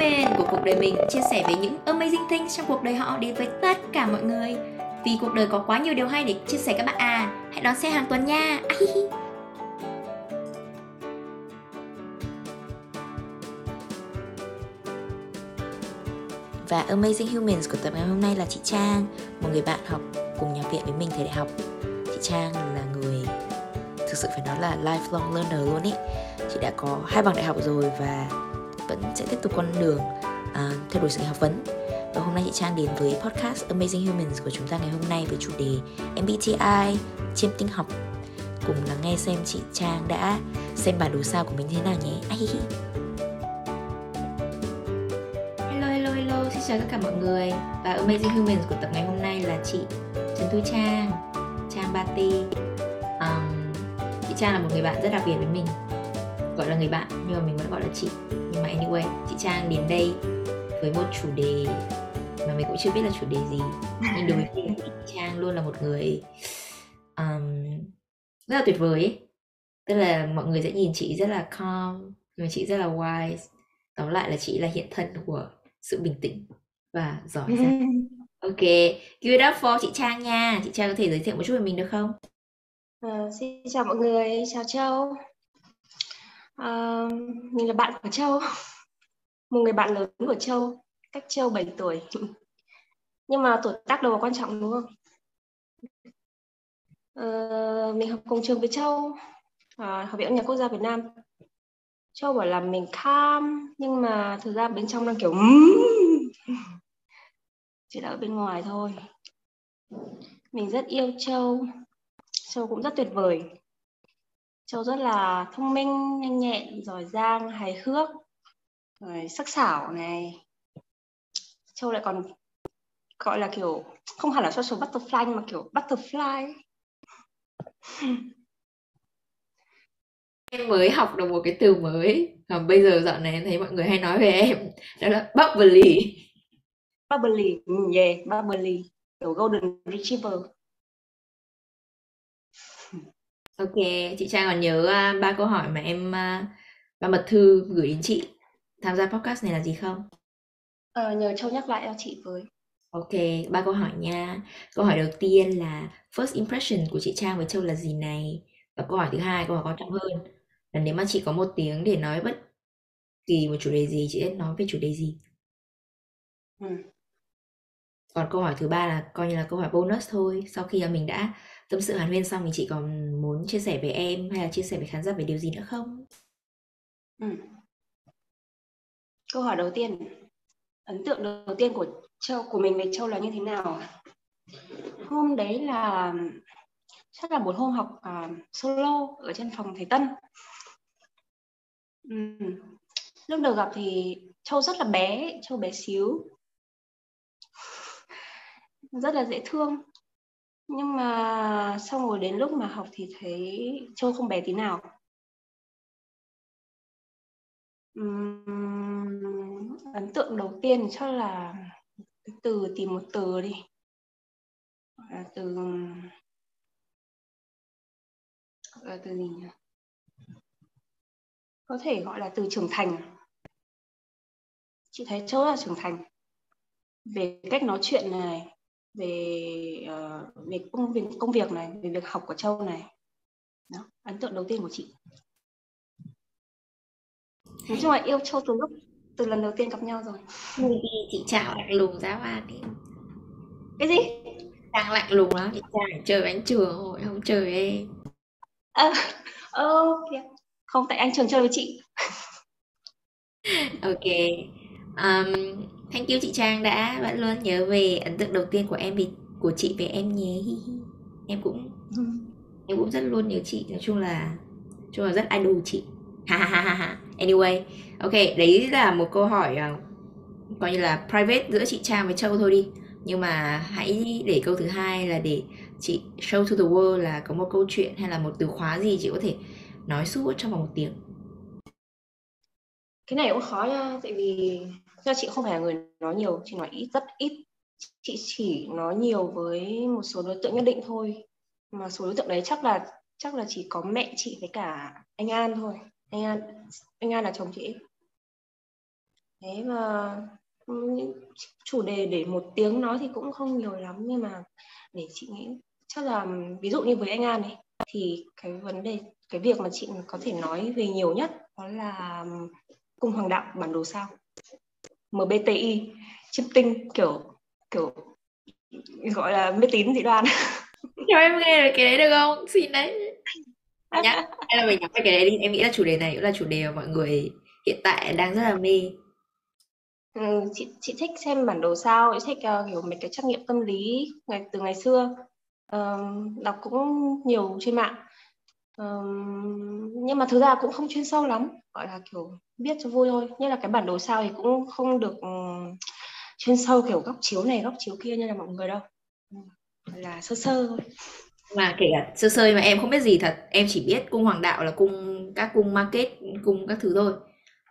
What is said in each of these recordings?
Human của cuộc đời mình chia sẻ về những amazing things trong cuộc đời họ đến với tất cả mọi người. Vì cuộc đời có quá nhiều điều hay để chia sẻ các bạn à. Hãy đón xem hàng tuần nha. Ah, và Amazing Humans của tập ngày hôm nay là chị Trang, một người bạn học cùng nhà viện với mình thời đại học. Chị Trang là người thực sự phải nói là lifelong learner luôn ý. Chị đã có hai bằng đại học rồi và vẫn sẽ tiếp tục con đường uh, theo đuổi sự học vấn. Và hôm nay chị Trang đến với podcast Amazing Humans của chúng ta ngày hôm nay với chủ đề MBTI chiêm tinh học. Cùng lắng nghe xem chị Trang đã xem bản đồ sao của mình thế nào nhé. Hello hello hello. Xin chào tất cả mọi người. Và Amazing Humans của tập ngày hôm nay là chị Trần Thu Trang Trang Bati um, chị Trang là một người bạn rất đặc biệt với mình gọi là người bạn nhưng mà mình vẫn gọi là chị. Nhưng mà anyway chị Trang đến đây với một chủ đề mà mình cũng chưa biết là chủ đề gì. Nhưng đối với mình chị Trang luôn là một người um, rất là tuyệt vời ấy. tức là mọi người sẽ nhìn chị rất là calm nhưng mà chị rất là wise. Tóm lại là chị là hiện thân của sự bình tĩnh và giỏi ok give it up for chị Trang nha. Chị Trang có thể giới thiệu một chút về mình được không? Uh, xin chào mọi người. Chào Châu Ờ, mình là bạn của Châu. Một người bạn lớn của Châu cách Châu 7 tuổi. Nhưng mà tuổi tác đâu là quan trọng đúng không? À, mình học cùng trường với Châu à, học viện âm nhạc quốc gia Việt Nam. Châu bảo là mình calm nhưng mà thực ra bên trong đang kiểu chỉ là ở bên ngoài thôi. Mình rất yêu Châu. Châu cũng rất tuyệt vời. Châu rất là thông minh, nhanh nhẹn, giỏi giang, hài hước, rồi sắc sảo này. Châu lại còn gọi là kiểu không hẳn là social butterfly nhưng mà kiểu butterfly. em mới học được một cái từ mới và bây giờ dạo này em thấy mọi người hay nói về em đó là bubbly bubbly yeah bubbly kiểu golden retriever Ok, chị Trang còn nhớ uh, ba câu hỏi mà em uh, ba mật thư gửi đến chị tham gia podcast này là gì không? Ờ, nhờ Châu nhắc lại cho chị với. Ok, ba câu hỏi nha. Câu hỏi đầu tiên là first impression của chị Trang với Châu là gì này? Và câu hỏi thứ hai, câu hỏi quan trọng hơn là nếu mà chị có một tiếng để nói bất kỳ một chủ đề gì, chị sẽ nói về chủ đề gì? Ừ. Còn câu hỏi thứ ba là coi như là câu hỏi bonus thôi. Sau khi mình đã tâm sự hàn huyên xong thì chị còn muốn chia sẻ với em hay là chia sẻ với khán giả về điều gì nữa không? Ừ. Câu hỏi đầu tiên, ấn tượng đầu tiên của Châu của mình về Châu là như thế nào? Hôm đấy là chắc là một hôm học uh, solo ở trên phòng thầy Tân. uhm. Lúc đầu gặp thì Châu rất là bé, Châu bé xíu, rất là dễ thương nhưng mà xong rồi đến lúc mà học thì thấy trông không bé tí nào. Uhm, ấn tượng đầu tiên chắc là từ tìm một từ đi. À, từ à, từ gì nhỉ? Có thể gọi là từ trưởng thành. Chị thấy châu là trưởng thành. Về cách nói chuyện này về uh, về công việc công việc này về việc học của châu này. Đó ấn tượng đầu tiên của chị. Nói chung là yêu châu từ lúc từ lần đầu tiên gặp nhau rồi. Đi chị chào lạnh lùng giáo an đi. Cái gì? Đang lạnh lùng lắm chị chào chơi bánh trường rồi không chơi em. À, ok. Không tại anh trường chơi với chị. Ok. Um, thank you chị Trang đã vẫn luôn nhớ về ấn tượng đầu tiên của em vì của chị về em nhé. Em cũng em cũng rất luôn nhớ chị. Nói chung là chung là rất idol chị. Ha ha ha ha anyway ok đấy là một câu hỏi uh, coi như là private giữa chị Trang với Châu thôi đi. Nhưng mà hãy để câu thứ hai là để chị show to the world là có một câu chuyện hay là một từ khóa gì chị có thể nói suốt trong vòng một tiếng. Cái này cũng khó nha tại vì do chị không phải là người nói nhiều, chị nói ít, rất ít. Chị chỉ nói nhiều với một số đối tượng nhất định thôi. Mà số đối tượng đấy chắc là chắc là chỉ có mẹ chị với cả anh An thôi. Anh An anh An là chồng chị. Thế mà những chủ đề để một tiếng nói thì cũng không nhiều lắm, nhưng mà để chị nghĩ, chắc là, ví dụ như với anh An này thì cái vấn đề, cái việc mà chị có thể nói về nhiều nhất đó là cung hoàng đạo bản đồ sao. MBTI chiêm tinh kiểu kiểu gọi là mê tín dị đoan. Cho em nghe về cái đấy được không? Xin đấy. Nhá hay là mình nhắm về cái đấy đi. Em nghĩ là chủ đề này cũng là chủ đề mà mọi người hiện tại đang rất là mê. Ừ, chị chị thích xem bản đồ sao? Chị thích uh, kiểu mấy cái trắc nghiệm tâm lý ngày từ ngày xưa. Uh, đọc cũng nhiều trên mạng uh, nhưng mà thực ra cũng không chuyên sâu lắm gọi là kiểu biết cho vui thôi. Như là cái bản đồ sao thì cũng không được um, chuyên sâu kiểu góc chiếu này góc chiếu kia như là mọi người đâu. Là sơ sơ thôi. Mà kể cả sơ sơ mà em không biết gì thật. Em chỉ biết cung hoàng đạo là cung các cung market cung các thứ thôi.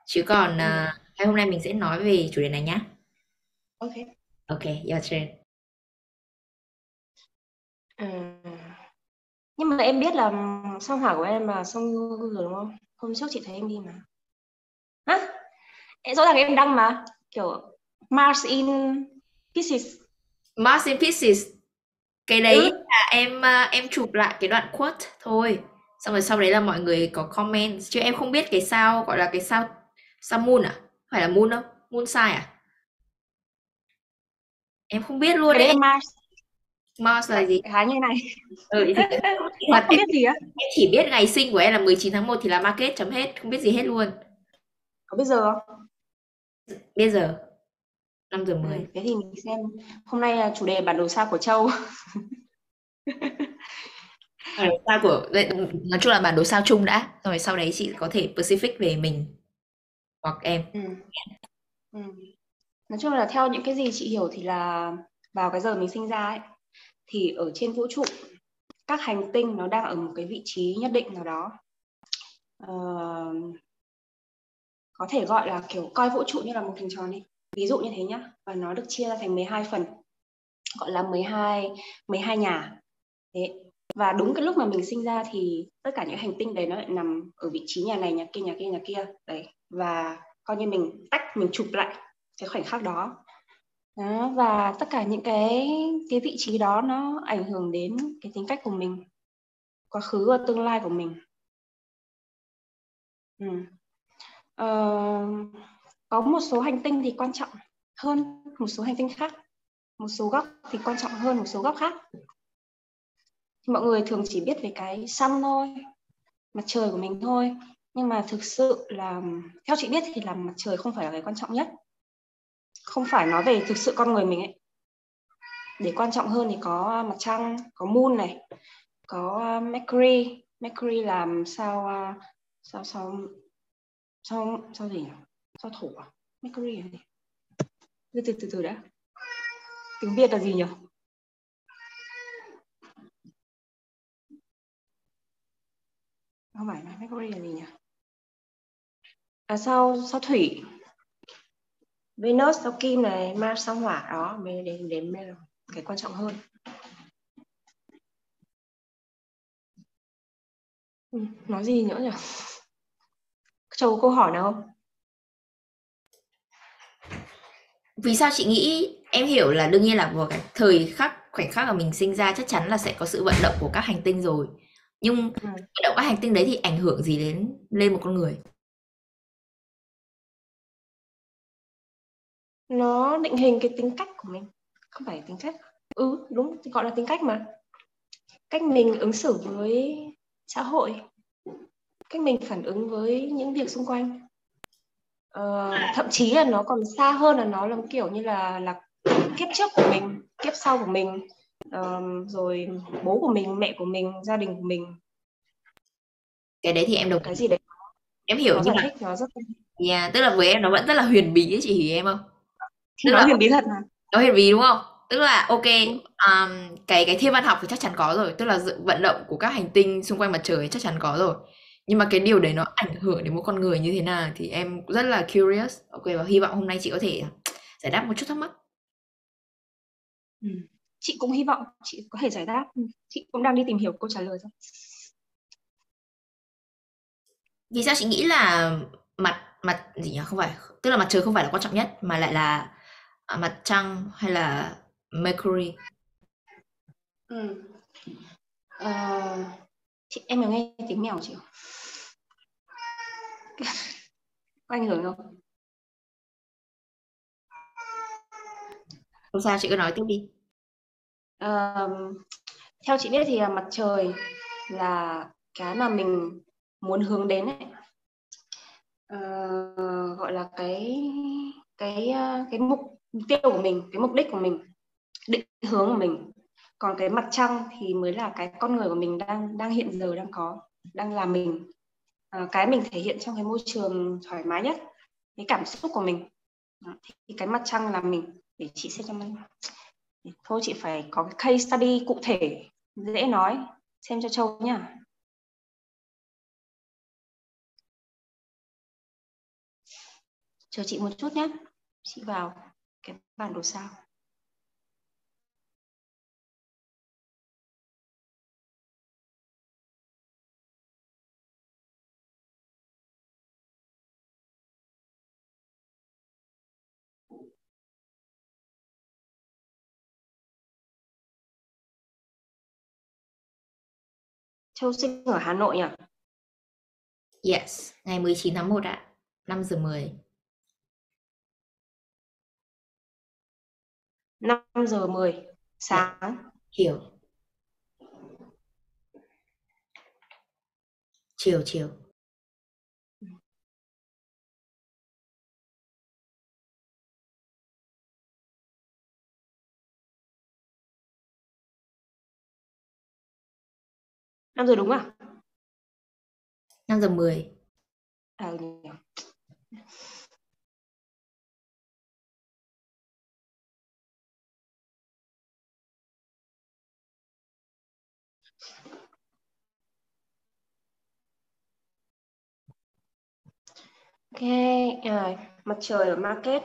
Chứ còn uh, ngày hôm nay mình sẽ nói về chủ đề này nhá. Ok. Ok your turn. Ừ. nhưng mà em biết là sao hỏa của em là sông rồi đúng không? Hôm trước chị thấy em đi mà. Hả? Rõ ràng em đăng mà. Kiểu Mars in Pieces. Mars in Pieces. Cái đấy ừ. là em à, em chụp lại cái đoạn quote thôi. Xong rồi sau đấy là mọi người có comment. Chứ em không biết cái sao gọi là cái sao sao moon à? Phải là moon không? Moon sai à? Em không biết luôn cái đấy Mars Mars là gì? khá như này? Ừ, thì không biết gì á? Em chỉ biết ngày sinh của em là 19 tháng 1 thì là market chấm hết không biết gì hết luôn. Có bây giờ không? Bây giờ. 5 giờ 10 ừ, thế thì mình xem. Hôm nay là chủ đề bản đồ sao của Châu. Bản đồ sao của nói chung là bản đồ sao chung đã. Rồi sau đấy chị có thể specific về mình hoặc em. Ừ. Ừ. nói chung là theo những cái gì chị hiểu thì là vào cái giờ mình sinh ra ấy thì ở trên vũ trụ các hành tinh nó đang ở một cái vị trí nhất định nào đó. Uh, có thể gọi là kiểu coi vũ trụ như là một hình tròn đi. Ví dụ như thế nhá và nó được chia ra thành 12 phần gọi là 12 12 nhà. Thế và đúng cái lúc mà mình sinh ra thì tất cả những hành tinh đấy nó lại nằm ở vị trí nhà này nhà kia nhà kia nhà kia. Đấy và coi như mình tách mình chụp lại cái khoảnh khắc đó đó, và tất cả những cái cái vị trí đó nó ảnh hưởng đến cái tính cách của mình quá khứ và tương lai của mình. Ừ. ờ, có một số hành tinh thì quan trọng hơn một số hành tinh khác. Một số góc thì quan trọng hơn một số góc khác. Mọi người thường chỉ biết về cái sun thôi mặt trời của mình thôi. Nhưng mà thực sự là theo chị biết thì là mặt trời không phải là cái quan trọng nhất không phải nói về thực sự con người mình ấy. Để quan trọng hơn thì có à, mặt trăng, có moon này, có à, mercury. Mercury làm sao à, sao sao sao sao gì nhỉ? Sao thổ à? Mercury là gì từ từ từ từ đã. Tiếng việt là gì nhỉ? Không phải, mercury là gì nhỉ? À sao sao thủy? Venus sao kim này Mars sao hỏa đó mới đến đến cái quan trọng hơn. Ừ, nói gì nữa nhỉ? Châu có câu hỏi nào không? Vì sao chị nghĩ em hiểu là đương nhiên là vào cái thời khắc khoảnh khắc mà mình sinh ra chắc chắn là sẽ có sự vận động của các hành tinh rồi. Nhưng ừ. vận động các hành tinh đấy thì ảnh hưởng gì đến lên một con người nó định hình cái tính cách của mình. Không phải tính cách. Ừ đúng gọi là tính cách mà. Cách mình ứng xử với xã hội. Cách mình phản ứng với những việc xung quanh. Uh, thậm chí là nó còn xa hơn là nó là kiểu như là là kiếp trước của mình kiếp sau của mình uh, rồi bố của mình mẹ của mình gia đình của mình. Cái đấy thì em đồng cái gì đấy em hiểu nó nhưng mà thích nó rất yeah, tức là với em nó vẫn rất là huyền bí ấy chị hiểu em không tức nó là huyền bí thật mà nó huyền bí đúng không? Tức là ok um, cái cái thiên văn học thì chắc chắn có rồi. Tức là vận động của các hành tinh xung quanh mặt trời chắc chắn có rồi. Nhưng mà cái điều đấy nó ảnh hưởng đến một con người như thế nào thì em rất là curious. Ok và hy vọng hôm nay chị có thể giải đáp một chút thắc mắc. Ừ. chị cũng hy vọng chị có thể giải đáp. Ừ, chị cũng đang đi tìm hiểu câu trả lời thôi. Vì sao chị nghĩ là mặt mặt gì nhỉ? Không phải, tức là mặt trời không phải là quan trọng nhất mà lại là mặt trăng hay là Mercury. Ừ. Ờ, chị em có nghe tiếng mèo chị không? có ảnh hưởng không? Không sao, chị cứ nói tiếp đi. Ờ, theo chị biết thì mặt trời là cái mà mình muốn hướng đến ấy. Ờ, gọi là cái cái cái mục tiêu của mình, cái mục đích của mình, định hướng của mình. Còn cái mặt trăng thì mới là cái con người của mình đang đang hiện giờ đang có, đang là mình. À, cái mình thể hiện trong cái môi trường thoải mái nhất, cái cảm xúc của mình. Thì cái mặt trăng là mình để chị xem cho mình thôi chị phải có cái case study cụ thể dễ nói xem cho châu nhá chờ chị một chút nhé chị vào cái bản đồ sao Châu sinh ở Hà Nội nhỉ? Yes, ngày 19 tháng 1 ạ, 5 giờ 10. 5 giờ 10 sáng. Chiều. Chiều chiều. năm giờ đúng à? 5 giờ 10. À, Ok, à, mặt trời ở market.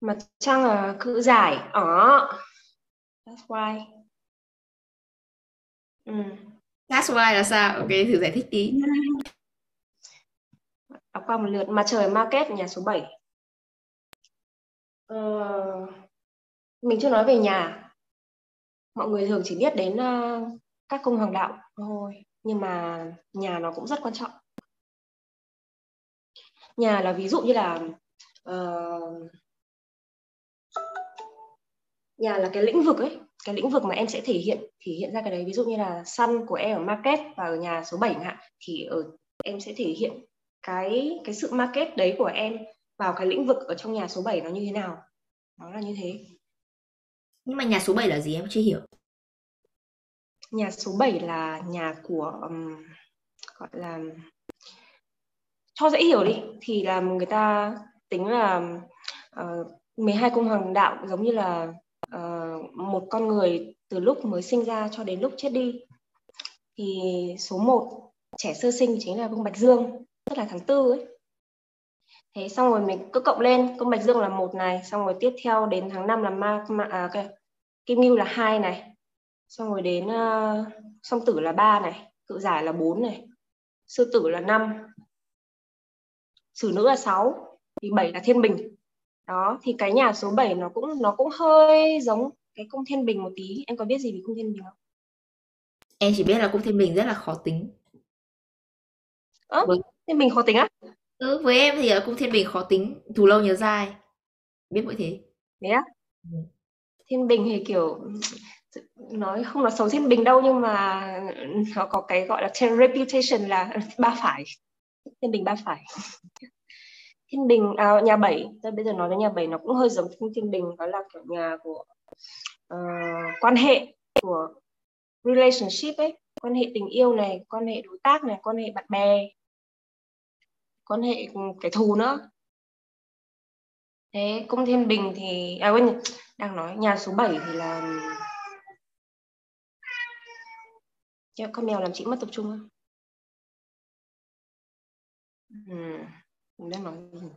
Mặt trăng ở cự giải. Ở. That's why. Ừ. That's why là sao? Ok, thử giải thích tí. Đọc qua một lượt. Mặt trời market nhà số 7. Ờ, mình chưa nói về nhà. Mọi người thường chỉ biết đến uh, các cung hoàng đạo thôi. Nhưng mà nhà nó cũng rất quan trọng. Nhà là ví dụ như là uh, nhà là cái lĩnh vực ấy cái lĩnh vực mà em sẽ thể hiện thể hiện ra cái đấy. Ví dụ như là sun của em ở market và ở nhà số 7 hạn thì ở em sẽ thể hiện cái cái sự market đấy của em vào cái lĩnh vực ở trong nhà số 7 nó như thế nào. Nó là như thế. Nhưng mà nhà số 7 là gì em chưa hiểu. Nhà số 7 là nhà của um, gọi là cho dễ hiểu đi. Thì là người ta tính là ờ, uh, 12 cung hoàng đạo giống như là uh, một con người từ lúc mới sinh ra cho đến lúc chết đi. Thì số 1 trẻ sơ sinh chính là cung bạch dương tức là tháng tư ấy. Thế xong rồi mình cứ cộng lên cung bạch dương là một này xong rồi tiếp theo đến tháng 5 là ma, ma à, okay. kim ngưu là hai này. Xong rồi đến uh, song tử là ba này cự giải là 4 này sư tử là 5 sử nữ là 6 thì 7 là thiên bình. Đó thì cái nhà số 7 nó cũng nó cũng hơi giống cái cung thiên bình một tí. Em có biết gì về cung thiên bình không? Em chỉ biết là cung thiên bình rất là khó tính. Ơ với... thiên bình khó tính á? Ừ, với em thì cung thiên bình khó tính thù lâu nhớ dai. Biết mỗi thế. Thế á? Ừ. thiên bình thì kiểu nói không nói xấu thiên bình đâu nhưng mà nó có cái gọi là reputation là ba phải thiên bình ba phải. Thiên bình à, nhà bảy. Tôi bây giờ nói đến nhà bảy nó cũng hơi giống thiên bình đó là kiểu nhà của uh, quan hệ của relationship ấy. Quan hệ tình yêu này quan hệ đối tác này quan hệ bạn bè quan hệ ừ, kẻ thù nữa. Thế cung thiên bình thì à quên đang nói nhà số 7 thì là con mèo làm chị mất tập trung không? Ừ mình đang nói gì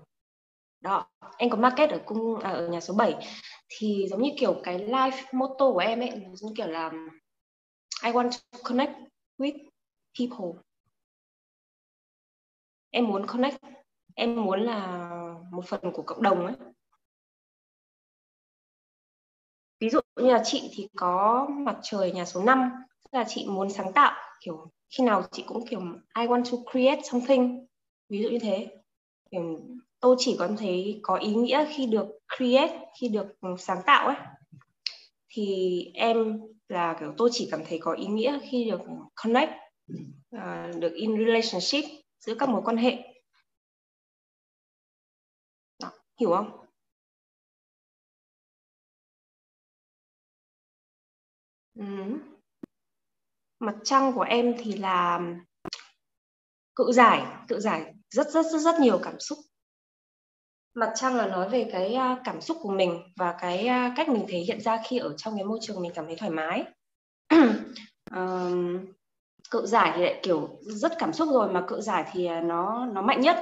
đó em có market ở cung à, ở nhà số 7 thì giống như kiểu cái life motto của em ấy giống kiểu là I want to connect with people. Em muốn connect em muốn là một phần của cộng đồng ấy. Ví dụ như là chị thì có mặt trời nhà số 5 tức là chị muốn sáng tạo kiểu khi nào chị cũng kiểu I want to create something ví dụ như thế. Tôi chỉ còn thấy có ý nghĩa khi được create khi được sáng tạo ấy. Thì em là kiểu tôi chỉ cảm thấy có ý nghĩa khi được connect uh, được in relationship giữa các mối quan hệ. Đó, hiểu không? Ừ. mặt trăng của em thì là cự giải cự giải rất rất rất rất nhiều cảm xúc. Mặt trăng là nói về cái à, cảm xúc của mình và cái à, cách mình thể hiện ra khi ở trong cái môi trường mình cảm thấy thoải mái. Um, cự giải thì lại kiểu rất cảm xúc rồi mà cự giải thì à, nó nó mạnh nhất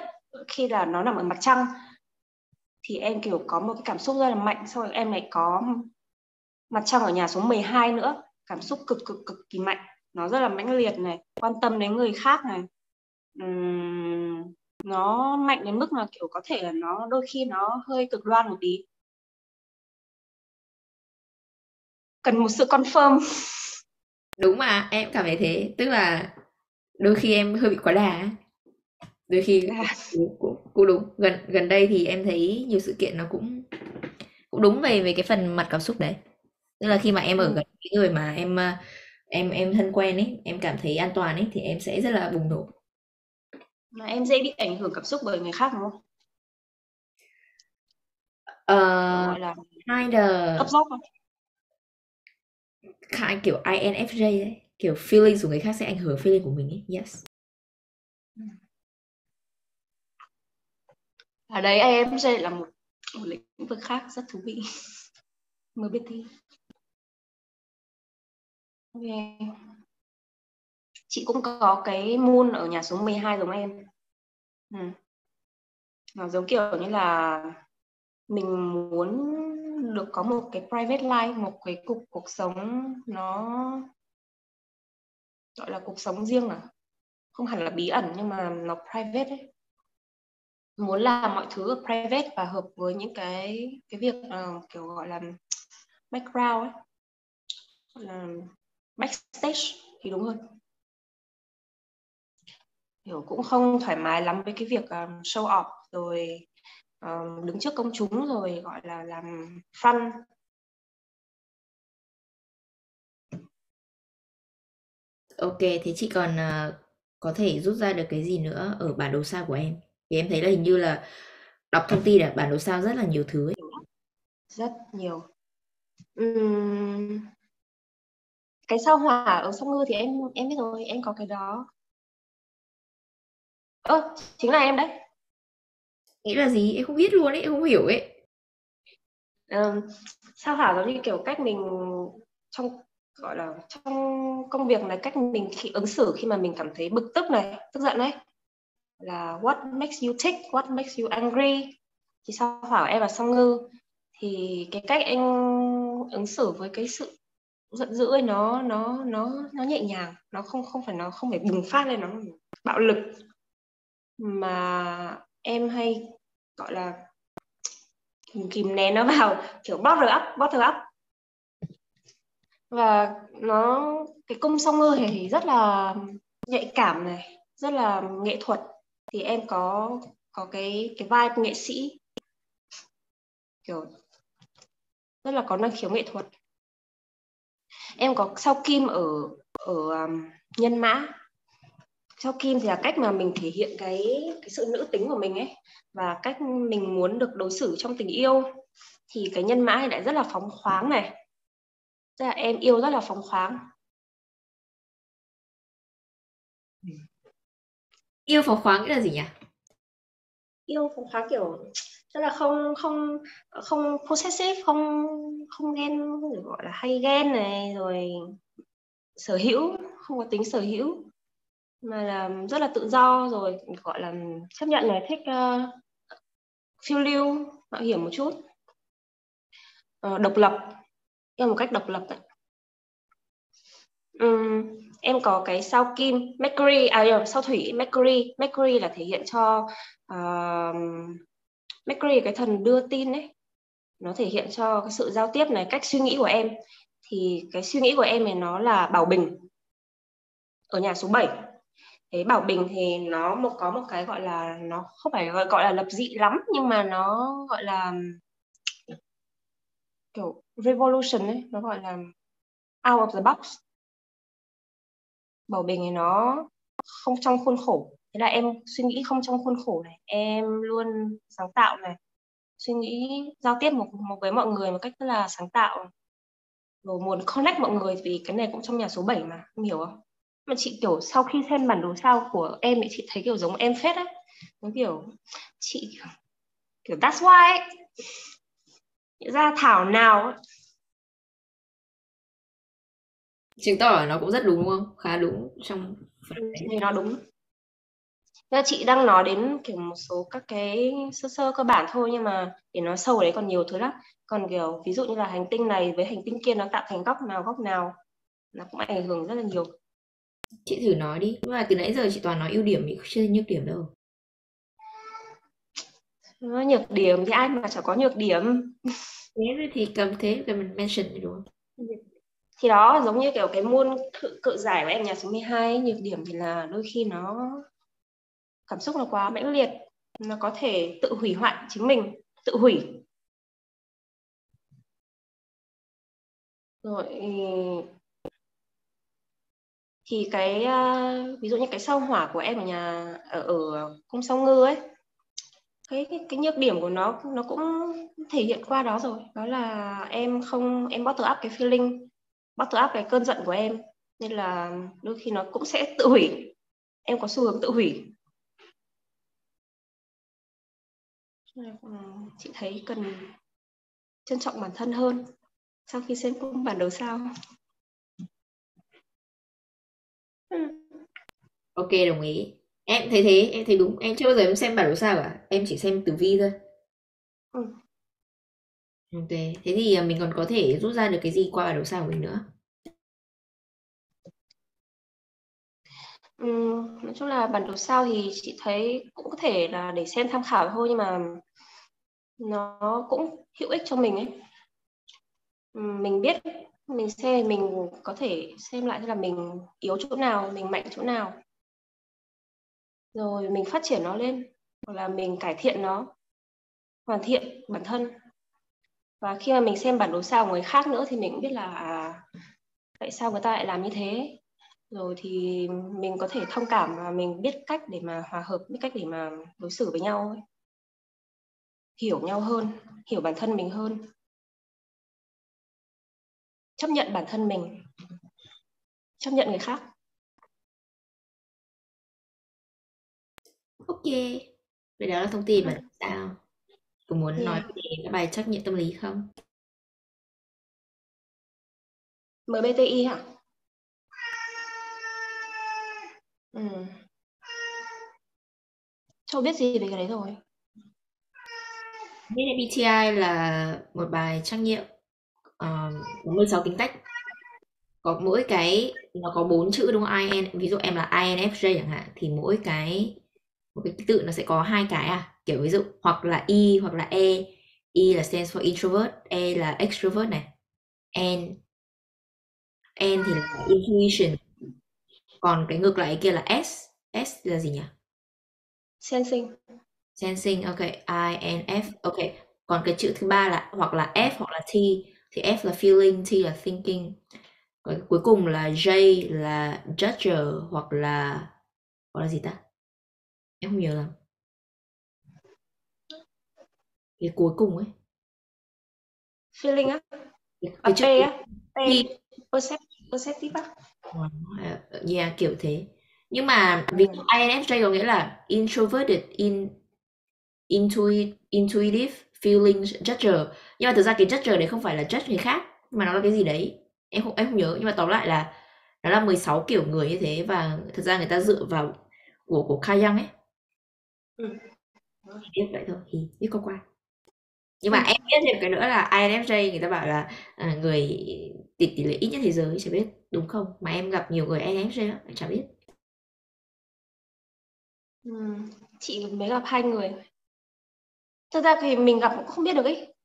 khi là nó nằm ở mặt trăng. Thì em kiểu có một cái cảm xúc rất là mạnh sau rồi em lại có mặt trăng ở nhà số 12 nữa cảm xúc cực cực cực kỳ mạnh. Nó rất là mãnh liệt này quan tâm đến người khác này uhm, nó mạnh đến mức mà kiểu có thể là nó đôi khi nó hơi cực đoan một tí. Cần một sự confirm. Đúng mà em cảm thấy thế. Tức là đôi khi em hơi bị quá đà đôi khi cũng, cũng, cũng đúng. Gần gần đây thì em thấy nhiều sự kiện nó cũng cũng đúng về về cái phần mặt cảm xúc đấy. Tức là khi mà em ở ừ. gần cái người mà em em em thân quen ấy em cảm thấy an toàn ấy thì em sẽ rất là bùng nổ mà em dễ bị ảnh hưởng cảm xúc bởi người khác đúng không? Uh, gọi là kinda ấp dốc không? Kind kiểu INFJ đấy, kiểu feeling của người khác sẽ ảnh hưởng feeling của mình ấy. Yes. Ở đấy INFJ là một, một lĩnh vực khác rất thú vị. Mới biết thi. Ok chị cũng có cái moon ở nhà số 12 giống em. Ừ. nó giống kiểu như là mình muốn được có một cái private life một cái cục cuộc sống nó gọi là cuộc sống riêng à? Không hẳn là bí ẩn nhưng mà nó private ấy. Muốn làm mọi thứ ở private và hợp với những cái cái việc uh, kiểu gọi là background ấy. Là backstage thì đúng hơn hiểu cũng không thoải mái lắm với cái việc um, show off rồi um, đứng trước công chúng rồi gọi là làm fun Ok, thế chị còn uh, có thể rút ra được cái gì nữa ở bản đồ sao của em? Thì em thấy là hình như là đọc thông tin ở bản đồ sao rất là nhiều thứ ấy. Rất nhiều. Uhm, cái sao hỏa ở sông ngư thì em em biết rồi, em có cái đó ơ chính là em đấy. Nghĩ là gì? Em không biết luôn ấy em không hiểu ấy. Ờ, sao hả giống như kiểu cách mình trong gọi là trong công việc này cách mình khi ứng xử khi mà mình cảm thấy bực tức này tức giận đấy là what makes you tick what makes you angry? Thì sao hỏa em là song ngư thì cái cách anh ứng xử với cái sự giận dữ ấy nó nó nó nó nhẹ nhàng nó không không phải nó không phải bùng phát lên nó bạo lực mà em hay gọi là kìm nén nó vào kiểu bottle up bottle up và nó cái cung song ngư thì rất là nhạy cảm này rất là nghệ thuật. Thì em có có cái cái vibe nghệ sĩ kiểu rất là có năng khiếu nghệ thuật. Em có sau kim ở ở um, nhân mã cho kim thì là cách mà mình thể hiện cái cái sự nữ tính của mình ấy và cách mình muốn được đối xử trong tình yêu. Thì cái nhân mã lại rất là phóng khoáng này. Tức là em yêu rất là phóng khoáng. Yêu phóng khoáng nghĩa là gì nhỉ? Yêu phóng khoáng kiểu tức là không không không possessive không không ghen gọi là hay ghen này rồi sở hữu không có tính sở hữu mà là rất là tự do rồi gọi là chấp nhận này thích uh, phiêu lưu mạo hiểm một chút. Uh, độc lập yêu một cách độc lập đấy. Um, em có cái sao kim Mercury à nhầm, sao thủy Mercury. Mercury là thể hiện cho uh, Mercury cái thần đưa tin đấy nó thể hiện cho cái sự giao tiếp này cách suy nghĩ của em. Thì cái suy nghĩ của em này nó là bảo bình. Ở nhà số 7 thế bảo bình thì nó một có một cái gọi là nó không phải gọi, gọi là lập dị lắm nhưng mà nó gọi là kiểu revolution ấy nó gọi là out of the box. Bảo bình thì nó không trong khuôn khổ. Thế là em suy nghĩ không trong khuôn khổ này. Em luôn sáng tạo này. Suy nghĩ giao tiếp một, một với mọi người một cách rất là sáng tạo. Rồi muốn connect mọi người vì cái này cũng trong nhà số 7 mà em hiểu không? Mà chị kiểu sau khi xem bản đồ sao của em thì chị thấy kiểu giống em phết ấy giống kiểu chị kiểu that's why ấy. ra thảo nào ấy. chứng tỏ nó cũng rất đúng đúng không khá đúng trong phần đấy. thì nó đúng Nên chị đang nói đến kiểu một số các cái sơ sơ cơ bản thôi nhưng mà để nói sâu đấy còn nhiều thứ lắm còn kiểu ví dụ như là hành tinh này với hành tinh kia nó tạo thành góc nào góc nào nó cũng ảnh hưởng rất là nhiều chị thử nói đi. Nhưng mà từ nãy giờ chị toàn nói ưu điểm thì chưa nhược điểm đâu. Nó nhược điểm thì ai mà chẳng có nhược điểm. Thế thì cầm thế cầm mention thì đúng không? Thì đó giống như kiểu cái môn cự, cự giải của em nhà số 12 nhược điểm thì là đôi khi nó cảm xúc nó quá mãnh liệt. Nó có thể tự hủy hoại chính mình tự hủy. Rồi thì cái uh, ví dụ như cái sao hỏa của em ở nhà ở ở cung sao ngư ấy cái, cái cái nhược điểm của nó nó cũng thể hiện qua đó rồi. Đó là em không em bottle up cái feeling bottle up cái cơn giận của em. Nên là đôi khi nó cũng sẽ tự hủy. Em có xu hướng tự hủy. Ừ, chị thấy cần trân trọng bản thân hơn sau khi xem cung bản đồ sao ok đồng ý. Em thấy thế em thấy đúng. Em chưa bao giờ em xem bản đồ sao cả. Em chỉ xem tử vi thôi. Ừ. ok thế thì à, mình còn có thể rút ra được cái gì qua bản đồ sao của mình nữa? Ừ, nói chung là bản đồ sao thì chị thấy cũng có thể là để xem tham khảo thôi nhưng mà nó cũng hữu ích cho mình ấy. Ừ, mình biết mình xem mình có thể xem lại là mình yếu chỗ nào mình mạnh chỗ nào. Rồi mình phát triển nó lên hoặc là mình cải thiện nó hoàn thiện bản thân. Và khi mà mình xem bản đồ sao của người khác nữa thì mình cũng biết là à, tại sao người ta lại làm như thế. Rồi thì mình có thể thông cảm và mình biết cách để mà hòa hợp biết cách để mà đối xử với nhau ấy. hiểu nhau hơn hiểu bản thân mình hơn chấp nhận bản thân mình chấp nhận người khác. Ok. Vậy đó là thông tin mà sao có muốn yeah. nói về cái bài trắc nghiệm tâm lý không? MBTI hả ừ. Châu biết gì về cái đấy rồi? MBTI là một bài trắc nghiệm uh, 16 tính cách. Có mỗi cái nó có bốn chữ đúng không? IN ví dụ em là INFJ chẳng hạn thì mỗi cái một cái tự nó sẽ có hai cái à? Kiểu ví dụ hoặc là E hoặc là E. E là stands for introvert E là extrovert này. N N thì là intuition. Còn cái ngược lại kia là S S là gì nhỉ? Sensing. Sensing ok. I N F ok. Còn cái chữ thứ ba là hoặc là F hoặc là T thì F là feeling T là thinking. Còn cuối cùng là J là judger hoặc là hoặc là gì ta? Em không nhớ lắm. Cái cuối cùng ấy. Feeling á? Cái, cái chữ á? Perceptive á. Yeah kiểu thế. Nhưng mà vì ừ. INFJ có nghĩa là introverted in intuit, intuitive feelings judger. Nhưng mà thực ra cái judger đấy không phải là judge người khác mà nó là cái gì đấy? Em không em không nhớ nhưng mà tóm lại là nó là 16 kiểu người như thế và thực ra người ta dựa vào của của Kayang ấy. Ừ. biết vậy thôi thì biết có qua. Nhưng mà ừ. em biết thêm cái nữa là INFJ người ta bảo là à, người tỷ tỷ lệ ít nhất thế giới chỉ biết đúng không? Mà em gặp nhiều người ENFJ lắm chả biết. Ừ. chị mới gặp hai người thực ra thì mình gặp cũng không biết được ấy.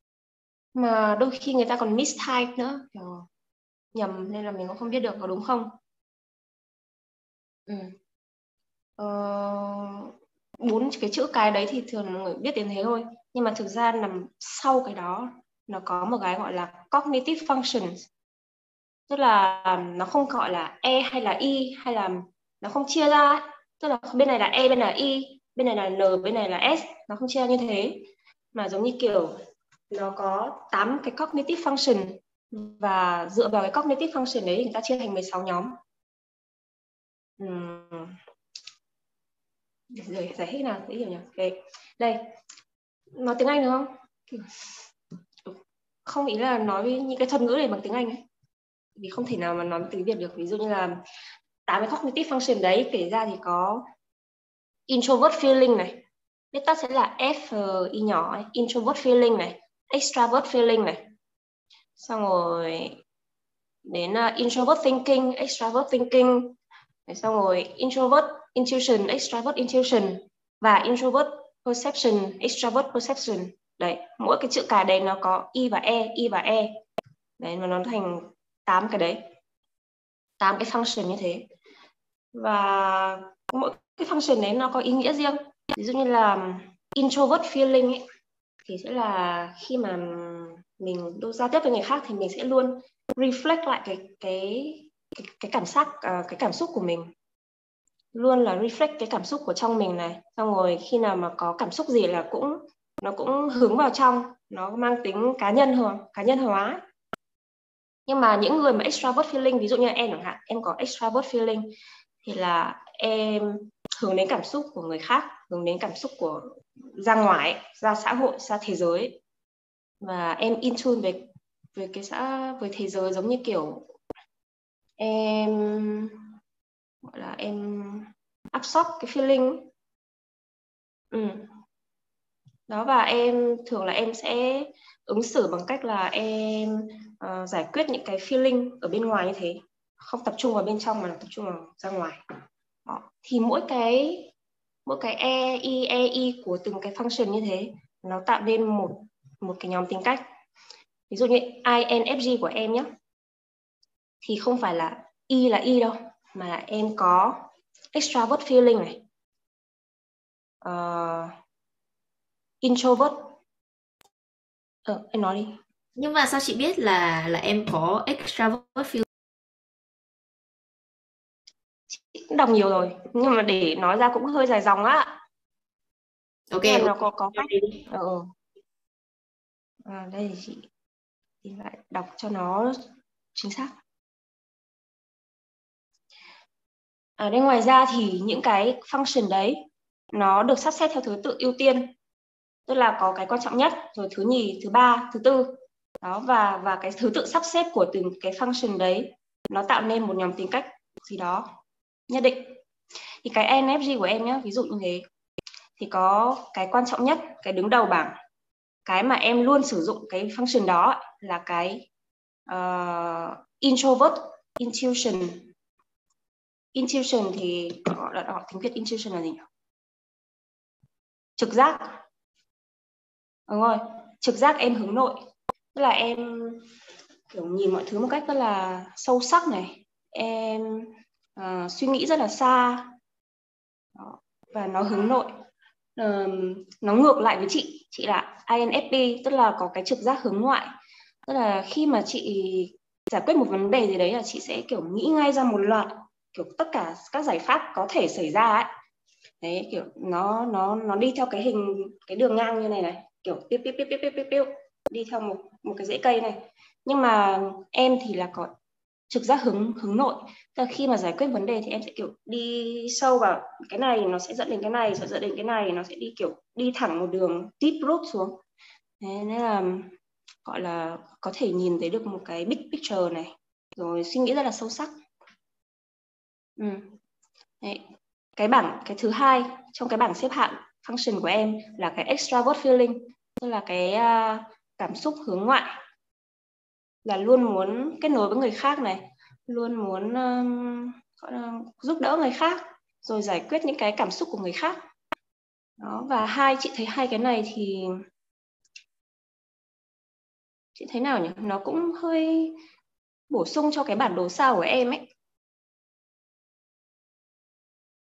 Mà đôi khi người ta còn mistype nữa kiểu nhầm nên là mình cũng không biết được có đúng không? Ừ. ờ, bốn cái chữ cái đấy thì thường người biết đến thế thôi. Nhưng mà thực ra nằm sau cái đó nó có một cái gọi là cognitive functions. Tức là nó không gọi là e hay là y hay là nó không chia ra tức là bên này là e bên này là y bên này là n bên này là s nó không chia như thế mà giống như kiểu, nó có 8 cái cognitive function và dựa vào cái cognitive function đấy người ta chia thành 16 nhóm. Uhm. rồi giải thích nào, dễ hiểu nhỉ? Okay. đây. Nói tiếng Anh được không? Không, ý là nói những cái thuật ngữ này bằng tiếng Anh ấy. Vì không thể nào mà nói tiếng Việt được. Ví dụ như là tám cái cognitive function đấy, kể ra thì có introvert feeling này viết tắt sẽ là F y nhỏ ấy. introvert feeling này extravert feeling này. Xong rồi đến uh, introvert thinking extravert thinking. Xong rồi introvert intuition extravert intuition và introvert perception extravert perception. Đấy mỗi cái chữ cái đấy nó có y và e y và e. Đấy mà nó thành tám cái đấy. Tám cái function như thế. Và mỗi cái function đấy nó có ý nghĩa riêng ví dụ như là introvert feeling ấy, thì sẽ là khi mà mình đôi giao tiếp với người khác thì mình sẽ luôn reflect lại cái cái cái, cái cảm giác à, cái cảm xúc của mình. Luôn là reflect cái cảm xúc của trong mình này. Xong rồi khi nào mà có cảm xúc gì là cũng nó cũng hướng vào trong nó mang tính cá nhân hơn cá nhân hóa nhưng mà những người mà extravert feeling ví dụ như em chẳng hạn em có extravert feeling thì là em hướng đến cảm xúc của người khác hướng đến cảm xúc của ra ngoài ra xã hội ra thế giới và em in tune về về cái xã với thế giới giống như kiểu em gọi là em absorb cái feeling ừ. đó và em thường là em sẽ ứng xử bằng cách là em uh, giải quyết những cái feeling ở bên ngoài như thế không tập trung vào bên trong mà tập trung vào ra ngoài đó. thì mỗi cái mỗi cái e i e i của từng cái function như thế nó tạo nên một một cái nhóm tính cách. Ví dụ như infg của em nhé thì không phải là I là I đâu mà là em có extravert feeling này uh, introvert. Ờ em nói đi. Nhưng mà sao chị biết là là em có extravert feeling? Cũng đọc nhiều rồi nhưng mà để nói ra cũng hơi dài dòng á. Ok nó có có cách. ừ. à, đây thì chị thì lại đọc cho nó chính xác. À, đây ngoài ra thì những cái function đấy nó được sắp xếp theo thứ tự ưu tiên. Tức là có cái quan trọng nhất rồi thứ nhì thứ ba thứ tư. Đó và và cái thứ tự sắp xếp của từng cái function đấy nó tạo nên một nhóm tính cách gì đó nhất định. Thì cái NFG của em nhé ví dụ như thế. Thì có cái quan trọng nhất cái đứng đầu bảng. Cái mà em luôn sử dụng cái function đó là cái uh, introvert intuition. Intuition thì gọi là họ tiếng việt intuition là gì nhỉ? Trực giác. Đúng rồi trực giác em hướng nội. Tức là em kiểu nhìn mọi thứ một cách rất là sâu sắc này. Em uh, suy nghĩ rất là xa. Đó. và nó hướng nội. Uh, nó ngược lại với chị. Chị là INFP tức là có cái trực giác hướng ngoại. Tức là khi mà chị giải quyết một vấn đề gì đấy là chị sẽ kiểu nghĩ ngay ra một loạt kiểu tất cả các giải pháp có thể xảy ra ấy. Đấy kiểu nó nó nó đi theo cái hình cái đường ngang như này này. Kiểu tiếp tiếp tiếp tiếp tiếp tiếp tiếp đi theo một một cái rễ cây này. Nhưng mà em thì là có trực giác hướng hướng nội. Tức là khi mà giải quyết vấn đề thì em sẽ kiểu đi sâu vào cái này nó sẽ dẫn đến cái này rồi dẫn đến cái này nó sẽ đi kiểu đi thẳng một đường deep root xuống. Thế nên là gọi là có thể nhìn thấy được một cái big picture này. Rồi suy nghĩ rất là sâu sắc. Ừ. Đấy. cái bảng cái thứ hai trong cái bảng xếp hạng function của em là cái extravert feeling tức là cái uh, cảm xúc hướng ngoại là luôn muốn kết nối với người khác này luôn muốn um, giúp đỡ người khác rồi giải quyết những cái cảm xúc của người khác. Đó và hai chị thấy hai cái này thì chị thấy nào nhỉ? Nó cũng hơi bổ sung cho cái bản đồ sao của em ấy.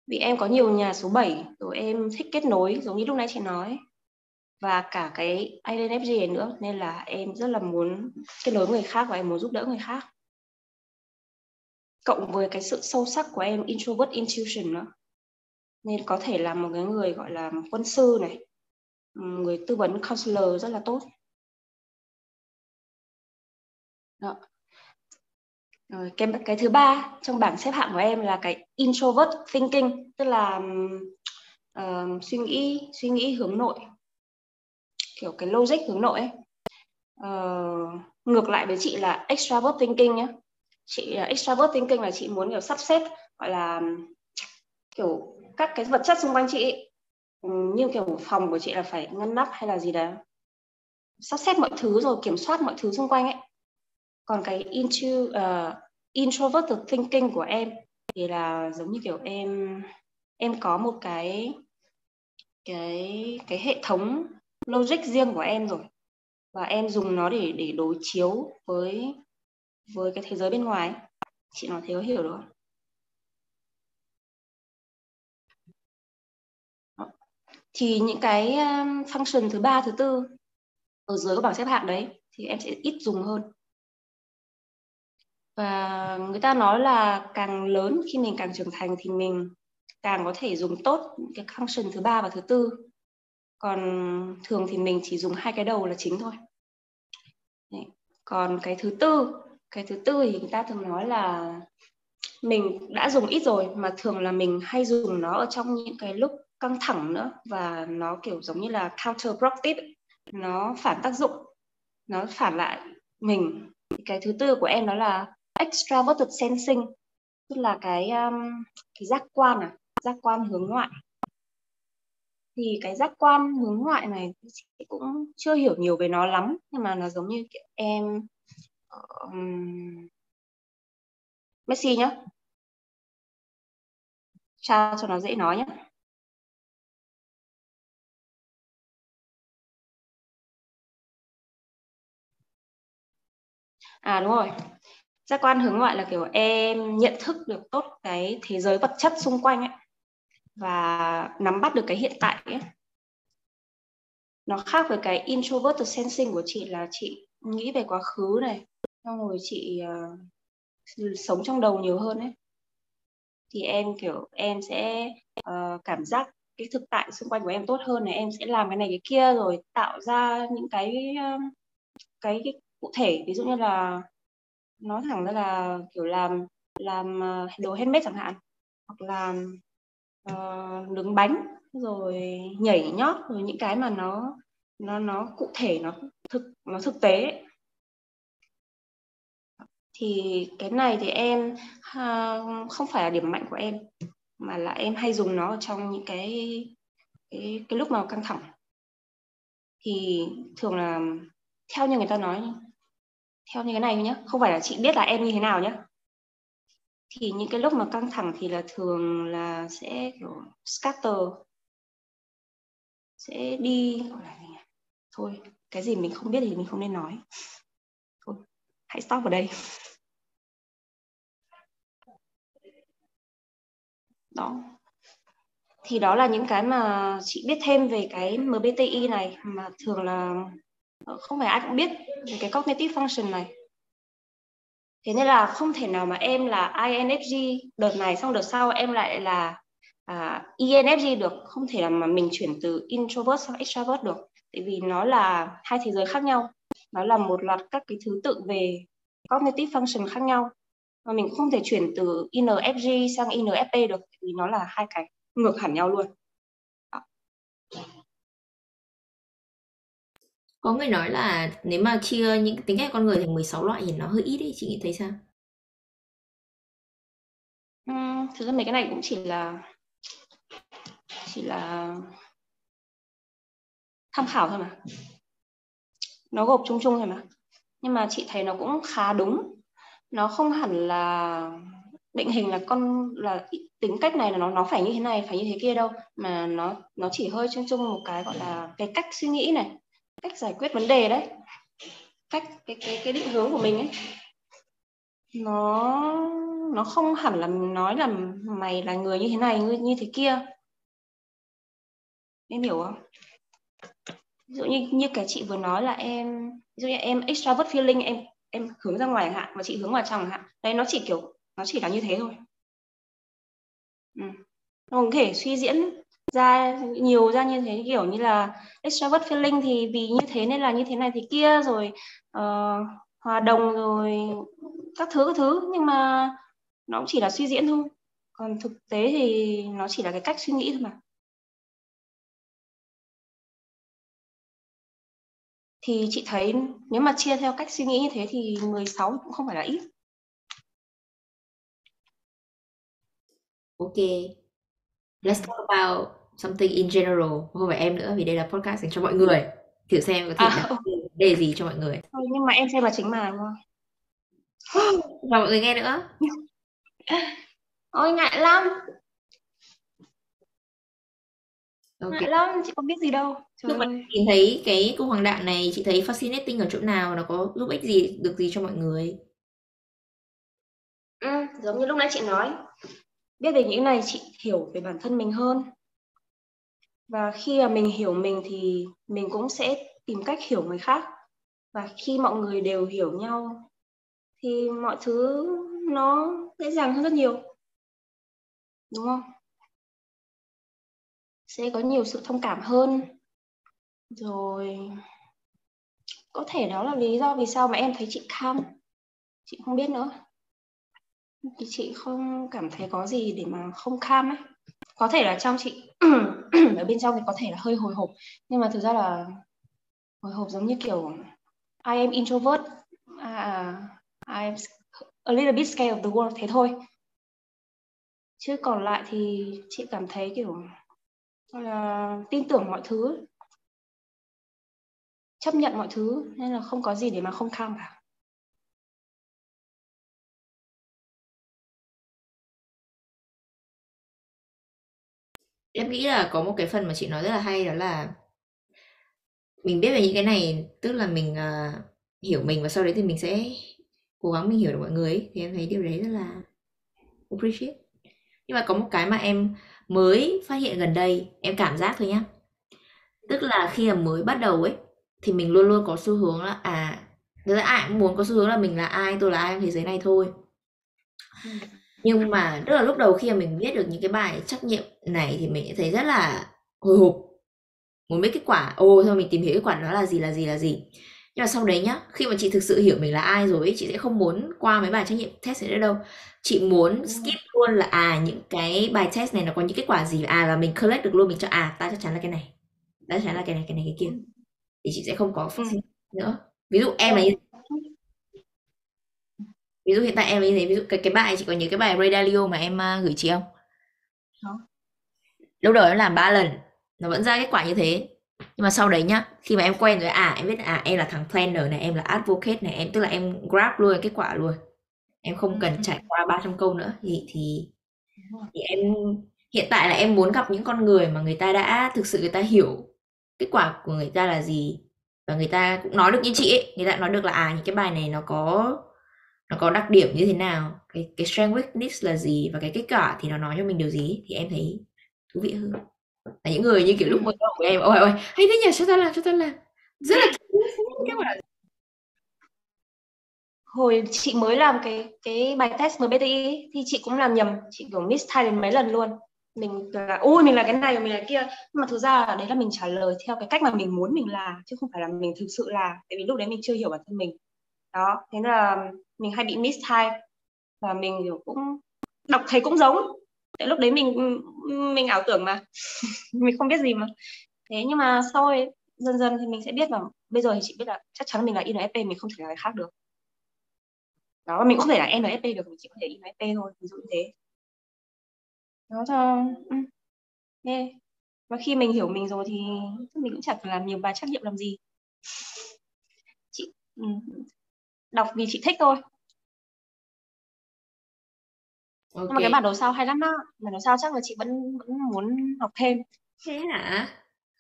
Vì em có nhiều nhà số 7 rồi em thích kết nối giống như lúc nãy chị nói và cả cái INFJ này nữa nên là em rất là muốn kết nối người khác và em muốn giúp đỡ người khác. Cộng với cái sự sâu sắc của em introvert intuition nữa. Nên có thể là một cái người gọi là quân sư này người tư vấn counselor rất là tốt. Đó. Rồi, cái cái thứ ba trong bảng xếp hạng của em là cái introvert thinking tức là uh, suy nghĩ suy nghĩ hướng nội kiểu cái logic hướng nội ấy. Uh, ngược lại với chị là extravert thinking nhé chị uh, extravert thinking là chị muốn kiểu sắp xếp gọi là kiểu các cái vật chất xung quanh chị ấy. Ừ, như kiểu phòng của chị là phải ngăn nắp hay là gì đó sắp xếp mọi thứ rồi kiểm soát mọi thứ xung quanh ấy còn cái into uh, ờ, introverted thinking của em thì là giống như kiểu em em có một cái cái cái hệ thống logic riêng của em rồi. Và em dùng nó để để đối chiếu với với cái thế giới bên ngoài. Chị nói thế có hiểu được không? thì những cái um, function thứ ba, thứ tư ở dưới cái bảng xếp hạng đấy thì em sẽ ít dùng hơn. Và người ta nói là càng lớn khi mình càng trưởng thành thì mình càng có thể dùng tốt cái function thứ ba và thứ tư còn thường thì mình chỉ dùng hai cái đầu là chính thôi. Đấy. còn cái thứ tư cái thứ tư thì người ta thường nói là mình đã dùng ít rồi mà thường là mình hay dùng nó ở trong những cái lúc căng thẳng nữa và nó kiểu giống như là counterproductive nó phản tác dụng nó phản lại mình. Cái thứ tư của em đó là extraverted sensing tức là cái um, cái giác quan à giác quan hướng ngoại thì cái giác quan hướng ngoại này chị cũng chưa hiểu nhiều về nó lắm nhưng mà nó giống như kiểu em um, Messi nhá. Tra cho nó dễ nói nhé à đúng rồi. Giác quan hướng ngoại là kiểu em nhận thức được tốt cái thế giới vật chất xung quanh ấy và nắm bắt được cái hiện tại ấy. nó khác với cái introverted sensing của chị là chị nghĩ về quá khứ này xong rồi chị uh, sống trong đầu nhiều hơn ấy thì em kiểu em sẽ uh, cảm giác cái thực tại xung quanh của em tốt hơn này em sẽ làm cái này cái kia rồi tạo ra những cái uh, cái, cái cụ thể ví dụ như là nói thẳng ra là kiểu làm làm đồ handmade chẳng hạn hoặc là uh, nướng bánh rồi nhảy nhót rồi những cái mà nó nó nó cụ thể nó thực nó thực tế thì cái này thì em uh, không phải là điểm mạnh của em mà là em hay dùng nó trong những cái cái cái lúc mà căng thẳng. Thì thường là theo như người ta nói theo như cái này nhé không phải là chị biết là em như thế nào nhé thì những cái lúc mà căng thẳng thì là thường là sẽ, kiểu, scatter. Sẽ đi, gọi là gì nhỉ? thôi, cái gì mình không biết thì mình không nên nói. Thôi, hãy stop ở đây. Đó. Thì đó là những cái mà chị biết thêm về cái MBTI này mà thường là ờ, không phải ai cũng biết về cái cognitive function này thế nên là không thể nào mà em là INFJ đợt này xong đợt sau em lại là à, ENFJ được. Không thể là mà mình chuyển từ introvert sang extrovert được. Tại vì nó là hai thế giới khác nhau. Nó là một loạt các cái thứ tự về cognitive function khác nhau. Mà mình không thể chuyển từ INFJ sang INFP được. Vì nó là hai cái ngược hẳn nhau luôn. Có người nói là nếu mà chia những tính cách con người thành 16 loại thì nó hơi ít ấy, chị nghĩ thấy sao? Ừ, thực ra mấy cái này cũng chỉ là chỉ là tham khảo thôi mà. Nó gộp chung chung thôi mà. Nhưng mà chị thấy nó cũng khá đúng. nó không hẳn là định hình là con là tính cách này là nó nó phải như thế này phải như thế kia đâu mà nó nó chỉ hơi chung chung một cái gọi là cái cách suy nghĩ này cách giải quyết vấn đề đấy. Cách cái cái cái định hướng của mình ấy. Nó nó không hẳn là nói là mày là người như thế này, như như thế kia. Em hiểu không? Ví dụ như như cái chị vừa nói là em, ví dụ như em extravert feeling, em em hướng ra ngoài chẳng hạn và chị hướng vào trong chẳng hạn. Đấy, nó chỉ kiểu, nó chỉ là như thế thôi. Ừ. nó không thể suy diễn ra nhiều ra như thế kiểu như là extravert feeling thì vì như thế nên là như thế này thì kia rồi uh, hòa đồng rồi các thứ các thứ. Nhưng mà nó cũng chỉ là suy diễn thôi. Còn thực tế thì nó chỉ là cái cách suy nghĩ thôi mà. Thì chị thấy nếu mà chia theo cách suy nghĩ như thế thì 16 cũng không phải là ít. Ok. Let's talk about something in general. Không phải em nữa vì đây là podcast dành cho mọi người. Thử xem có thể À, đề gì cho mọi người. thôi nhưng mà em xem là chính mà đúng không? Và mọi người nghe nữa. Ôi ngại lắm, Ok. ngại lắm, chị không biết gì đâu. Trời Lúc mà nhìn thấy cái câu hoàng đạn này, chị thấy fascinating ở chỗ nào? Nó có giúp ích gì, được gì cho mọi người? Ừ, giống như lúc nãy chị nói, biết về những này, chị hiểu về bản thân mình hơn. Và khi mà mình hiểu mình thì mình cũng sẽ tìm cách hiểu người khác. Và khi mọi người đều hiểu nhau, thì mọi thứ nó dễ dàng hơn rất nhiều. Đúng không? Sẽ có nhiều sự thông cảm hơn. Rồi, có thể đó là lý do vì sao mà em thấy chị calm. Chị không biết nữa. Thì chị không cảm thấy có gì để mà không cam ấy. Có thể là trong chị ở bên trong thì có thể là hơi hồi hộp nhưng mà thực ra là hồi hộp giống như kiểu I am introvert à, I am a little bit scared of the world thế thôi chứ còn lại thì chị cảm thấy kiểu là tin tưởng mọi thứ chấp nhận mọi thứ nên là không có gì để mà không cam cả Em nghĩ là có một cái phần mà chị nói rất là hay đó là mình biết về những cái này, tức là mình uh, hiểu mình và sau đấy thì mình sẽ cố gắng mình hiểu được mọi người ấy. Thì em thấy điều đấy rất là appreciate. Nhưng mà có một cái mà em mới phát hiện gần đây, em cảm giác thôi nhá. Tức là khi mà mới bắt đầu ấy thì mình luôn luôn có xu hướng là à, thực ra ai cũng muốn có xu hướng là mình là ai, tôi là ai trong thế giới này thôi. Ừ. Nhưng mà tức là lúc đầu khi mà mình viết được những cái bài trắc nghiệm này thì mình thấy rất là hồi hộp. Muốn biết kết quả, ồ thôi mình tìm hiểu kết quả đó là gì là gì là gì. Nhưng mà sau đấy nhá, khi mà chị thực sự hiểu mình là ai rồi ấy, chị sẽ không muốn qua mấy bài trắc nghiệm test nữa đâu. Chị muốn skip luôn là à những cái bài test này nó có những kết quả gì à là mình collect được luôn mình cho à ta chắc chắn là cái này. Ta chắc chắn là cái này cái này cái kia. Thì chị sẽ không có phát sinh nữa. Ví dụ em là như ví dụ hiện tại em thế ví dụ cái cái bài chị có nhớ cái bài Ray Dalio mà em uh, gửi chị không? Có. lúc đầu em làm 3 lần nó vẫn ra kết quả như thế. Nhưng mà sau đấy nhá khi mà em quen rồi à em biết à em là thằng planner này em là advocate này em tức là em grab luôn kết quả luôn. Em không cần trải qua 300 câu nữa thì thì thì em hiện tại là em muốn gặp những con người mà người ta đã thực sự người ta hiểu kết quả của người ta là gì. Và người ta cũng nói được như chị ấy người ta nói được là à những cái bài này nó có nó có đặc điểm như thế nào? Cái cái strength weakness là gì? Và cái kết quả thì nó nói cho mình điều gì? Thì em thấy thú vị hơn. Là những người như kiểu lúc mới đầu của em, ôi ôi, hay thế nhỉ? Cho ta làm? Cho ta làm? Rất là hồi chị mới làm cái cái bài test MBTI thì chị cũng làm nhầm. Chị kiểu miss thay đến mấy lần luôn. Mình là, ui, mình là cái này, mình là kia. Nhưng mà thực ra là đấy là mình trả lời theo cái cách mà mình muốn mình là chứ không phải là mình thực sự là tại vì lúc đấy mình chưa hiểu bản thân mình. Đó, thế là mình hay bị miss time. Và mình kiểu cũng đọc thấy cũng giống. Tại lúc đấy mình mình ảo tưởng mà. Mình không biết gì mà. Thế nhưng mà sau ấy, dần dần thì mình sẽ biết là bây giờ thì chị biết là chắc chắn mình là INFP mình không thể là người khác được. Đó mình cũng không thể là NFP được mình chỉ có thể INFP thôi ví dụ như thế. Đó cho ừ. và khi mình hiểu mình rồi thì mình cũng chẳng phải làm nhiều bài trắc nghiệm làm gì. Chị ừ, đọc vì chị thích thôi. Nhưng mà cái bản đồ sao hay lắm á bản đồ sao chắc là chị vẫn vẫn muốn học thêm. Thế hả?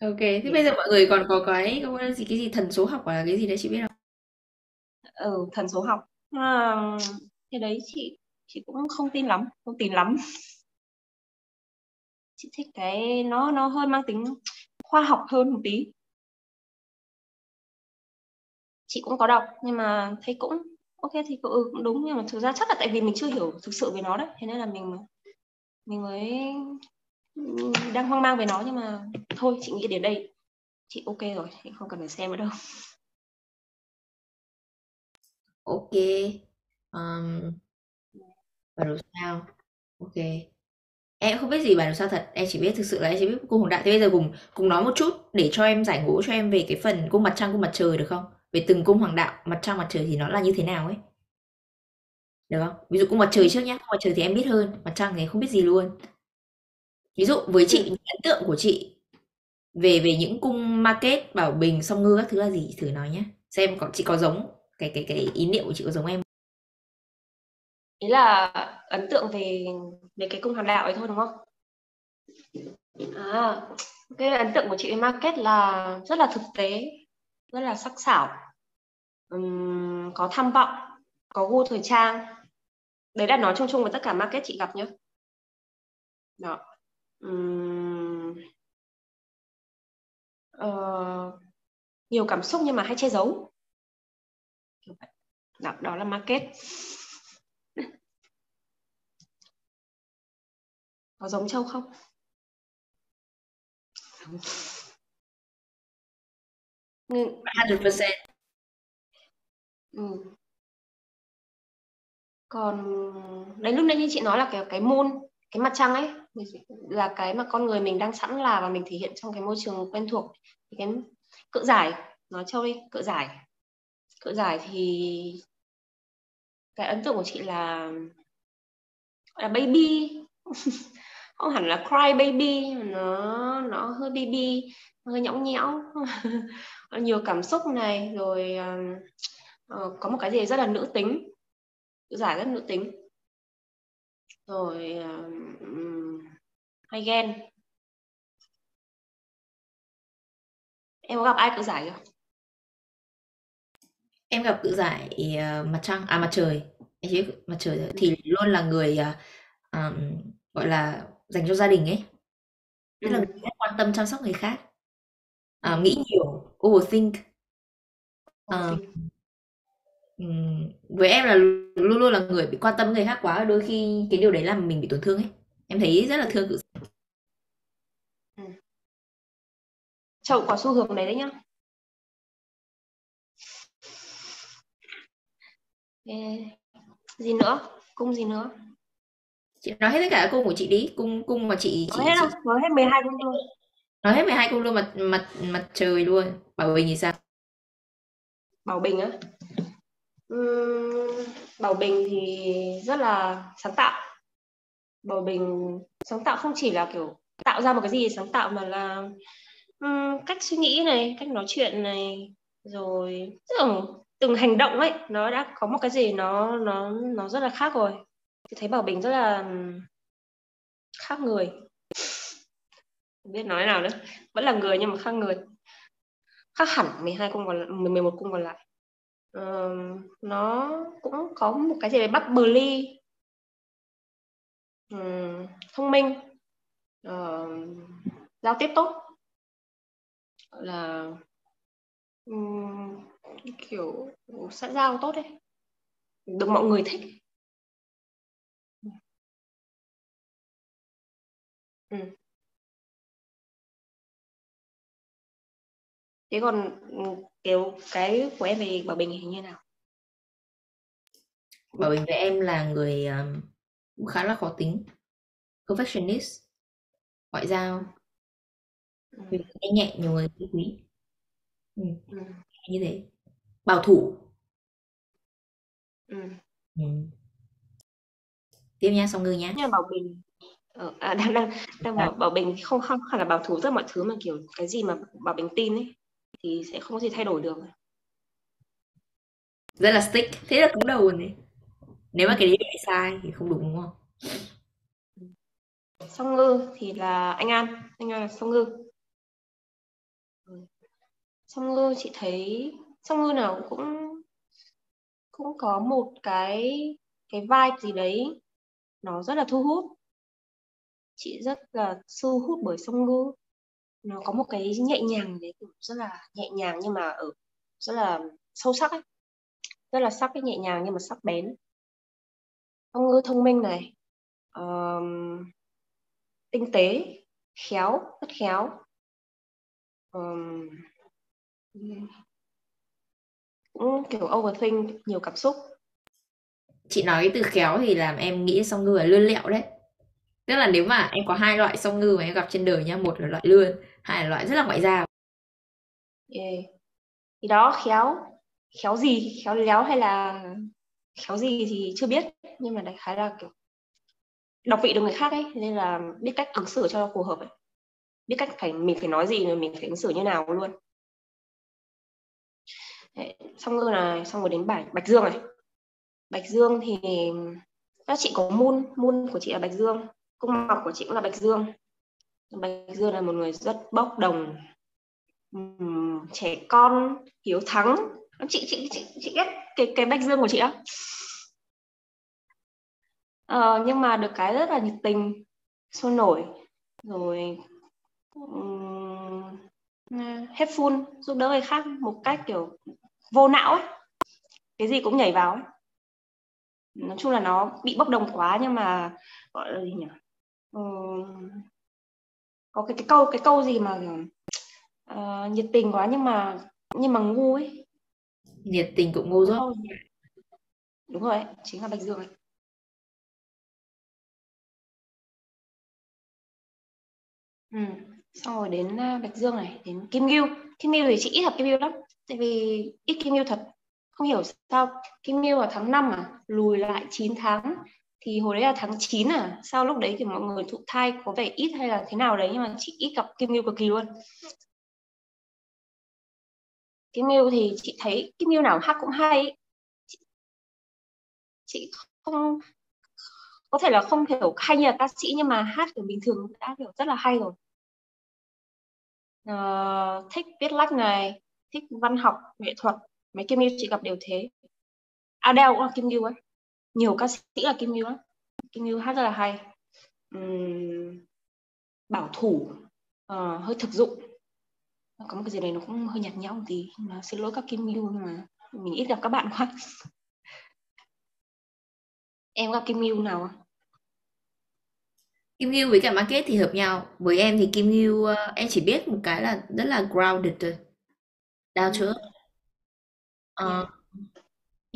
Ok thế bây giờ mọi người còn có cái có gì cái gì thần số học hoặc là cái gì đấy chị biết không? Ừ thần số học. À, cái đấy chị chị cũng không tin lắm không tin lắm. Chị thích cái nó nó hơi mang tính khoa học hơn một tí chị cũng có đọc nhưng mà thấy cũng ok thì cũng, ừ, cũng đúng. Nhưng mà thực ra chắc là tại vì mình chưa hiểu thực sự về nó đấy thế nên là mình mình mới ừ, đang hoang mang về nó. Nhưng mà thôi chị nghĩ đến đây. Chị ok rồi chị không cần phải xem nữa đâu. Ok. Um, bản đồ sao? Ok. Em không biết gì bản đồ sao thật? Em chỉ biết thực sự là em chỉ biết cung hồng đại. Thế bây giờ cùng cùng nói một chút để cho em giải ngũ cho em về cái phần cung mặt trăng cung mặt trời được không? Về từng cung hoàng đạo mặt trăng mặt trời thì nó là như thế nào ấy? Được không? Ví dụ cung mặt trời trước nhé cung mặt trời thì em biết hơn mặt trăng thì không biết gì luôn. Ví dụ với chị ừ. ấn tượng của chị về về những cung market bảo bình song ngư các thứ là gì? Thử nói nhé xem có chị có giống cái cái cái ý niệm của chị có giống em ý là ấn tượng về về cái cung hoàng đạo ấy thôi đúng không? À cái ấn tượng của chị với market là rất là thực tế rất là sắc sảo. Um, có tham vọng có gu thời trang. Đấy là nói chung chung với tất cả market chị gặp nhé đó. Um, uh, nhiều cảm xúc nhưng mà hay che giấu. Đó, đó là market. Có giống châu không, không. Ừ. hundred percent. Ừ. Còn đấy lúc nãy như chị nói là cái cái môn, cái mặt trăng ấy là cái mà con người mình đang sẵn là và mình thể hiện trong cái môi trường quen thuộc. Thì cái cự giải, nói cho đi, cự giải. Cự giải thì cái ấn tượng của chị là là baby không hẳn là cry baby nó nó hơi baby hơi nhõng nhẽo nhiều cảm xúc này rồi uh, có một cái gì rất là nữ tính giải rất nữ tính. Rồi uh, hay ghen. Em có gặp ai tự giải chưa? Em gặp tự giải uh, mặt trăng à mặt trời. Chỉ mặt trời thì luôn là người uh, um, gọi là dành cho gia đình ấy. Tức là người quan tâm chăm sóc người khác à, nghĩ nhiều. Overthink à, với em là luôn luôn là người bị quan tâm người khác quá đôi khi cái điều đấy làm mình bị tổn thương ấy. Em thấy rất là thương cự ừ. chậu có xu hướng đấy đấy nhá. Gì nữa? Cung gì nữa? Chị nói hết tất cả cung của chị đi. Cung cung mà chị nói hết không nói hết 12 cung luôn nói hết 12 cung luôn mặt mặt mặt trời luôn. Bảo bình thì sao? Bảo bình á? Uhm, bảo bình thì rất là sáng tạo. Bảo bình sáng tạo không chỉ là kiểu tạo ra một cái gì sáng tạo mà là um, cách suy nghĩ này cách nói chuyện này rồi từng, từng hành động ấy nó đã có một cái gì nó nó nó rất là khác rồi. Tôi thấy Bảo Bình rất là khác người không biết nói nào nữa. Vẫn là người nhưng mà khác người. Khác hẳn 12 cung còn 11 cung còn lại. Uh, nó cũng có một cái gì đấy bubbly um, thông minh. Uh, giao tiếp tốt. Là um, kiểu xã giao tốt đấy. Được mọi người thích. Ừ. Thế còn ừ, kiểu cái của em về Bảo Bình thì như nào? Bảo Bình với em là người um, cũng khá là khó tính, perfectionist, ngoại giao, Ừ. nhanh nhẹ nhiều người quý. Ừ, Ừ. như thế. Bảo thủ. Ừ. Ừ. Tiếp nha, xong ngư nhá. Nhưng Bảo Bình Ờ, à, đang đang đang bảo bảo bình không không hẳn là bảo thủ rất mọi thứ mà kiểu cái gì mà bảo bình tin ấy thì sẽ không có gì thay đổi được. Rất là stick, thế là cứng đầu rồi đấy. Nếu mà cái đấy bị sai thì không đúng đúng không? song ngư thì là anh an. Anh an là song ngư. Song ngư chị thấy song ngư nào cũng cũng có một cái cái vibe gì đấy. Nó rất là thu hút. Chị rất là thu hút bởi song ngư nó có một cái nhẹ nhàng đấy rất là nhẹ nhàng nhưng mà ở rất là sâu sắc ấy. Rất là sắc cái nhẹ nhàng nhưng mà sắc bén. Ngôn ngư thông minh này um, tinh tế khéo rất khéo. Um, cũng kiểu overthink nhiều cảm xúc. Chị nói cái từ khéo thì làm em nghĩ song ngư là lươn lẹo đấy. Tức là nếu mà em có hai loại song ngư mà em gặp trên đời nha một là loại lươn hai là loại rất là ngoại giao. Yeah. thì đó khéo khéo gì khéo léo hay là khéo gì thì chưa biết. Nhưng mà đại khái là kiểu đọc vị được người khác ấy nên là biết cách ứng xử cho phù hợp ấy. Biết cách phải mình phải nói gì rồi mình phải ứng xử như nào luôn. Đấy, xong rồi là xong rồi đến bài bạch dương này. Bạch dương thì các chị có môn môn của chị là bạch dương cung mọc của chị cũng là bạch dương bạch dương là một người rất bốc đồng trẻ con hiếu thắng. Chị chị chị chị ghét cái cái bạch dương của chị á? Ờ, nhưng mà được cái rất là nhiệt tình sôi nổi rồi um, hết giúp đỡ người khác một cách kiểu vô não ấy. Cái gì cũng nhảy vào ấy. Nói chung là nó bị bốc đồng quá nhưng mà gọi là gì nhỉ? Um, có cái cái câu cái câu gì mà uh, nhiệt tình quá nhưng mà nhưng mà ngu ấy. Nhiệt tình cũng ngu rồi. Đúng rồi. Chính là bạch dương ấy. Ừ. xong rồi đến uh, bạch dương này đến kim ngưu. Kim ngưu thì chị ít gặp kim ngưu lắm tại vì ít kim ngưu thật. Không hiểu sao kim ngưu vào tháng 5 à lùi lại 9 tháng thì hồi đấy là tháng 9 à? Sao lúc đấy thì mọi người thụ thai có vẻ ít hay là thế nào đấy? Nhưng mà chị ít gặp kim ngưu cực kỳ luôn. Kim ngưu thì chị thấy kim ngưu nào hát cũng hay. Chị, chị không có thể là không hiểu hay như là ca sĩ nhưng mà hát kiểu bình thường đã kiểu rất là hay rồi. Uh, thích viết lách này thích văn học nghệ thuật. Mấy Kim ngưu chị gặp đều thế. Adele cũng là Kim ngưu ấy nhiều ca sĩ là Kim Yêu lắm. Kim Yêu hát rất là hay. Uhm, bảo thủ uh, hơi thực dụng. Có một cái gì đấy nó cũng hơi nhạt nhẽo một tí mà xin lỗi các Kim Yêu nhưng mà mình ít gặp các bạn quá. Em gặp Kim Yêu nào Kim Yêu với cả Market thì hợp nhau. Với em thì Kim Yêu uh, em chỉ biết một cái là rất là grounded thôi. Down to earth Ờ.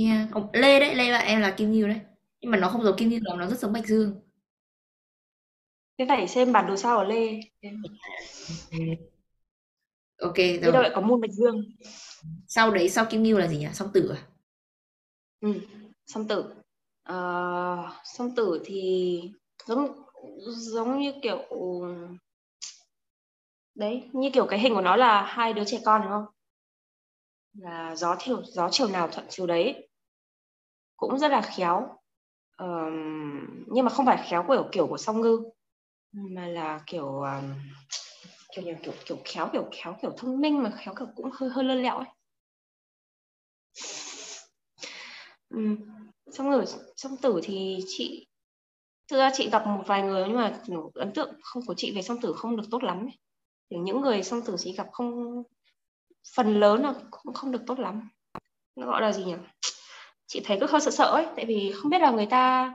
Yeah, còn Lê đấy, Lê bạn em là Kim Ngưu đấy. Nhưng mà nó không giống Kim Ngưu lắm, nó rất giống Bạch Dương. Thế phải xem bản đồ sao ở Lê. Ok, rồi. đâu lại có môn Bạch Dương. Sau đấy, sau Kim Ngưu là gì nhỉ? Song tử à? Ừ, song tử. Ờ, song tử thì giống giống như kiểu đấy, như kiểu cái hình của nó là hai đứa trẻ con đúng không? là gió chiều gió chiều nào thuận chiều đấy cũng rất là khéo. Um, nhưng mà không phải khéo kiểu kiểu của song ngư mà là kiểu um, kiểu kiểu kiểu kiểu khéo kiểu khéo kiểu thông minh mà khéo kiểu cũng hơi hơi lơ lẹo ấy. Um, xong rồi song tử thì chị thực ra chị gặp một vài người nhưng mà ấn tượng không của chị về song tử không được tốt lắm ấy. những người song tử chị gặp không phần lớn là cũng không được tốt lắm. Nó gọi là gì nhỉ? Chị thấy cứ hơi sợ sợ ấy, tại vì không biết là người ta,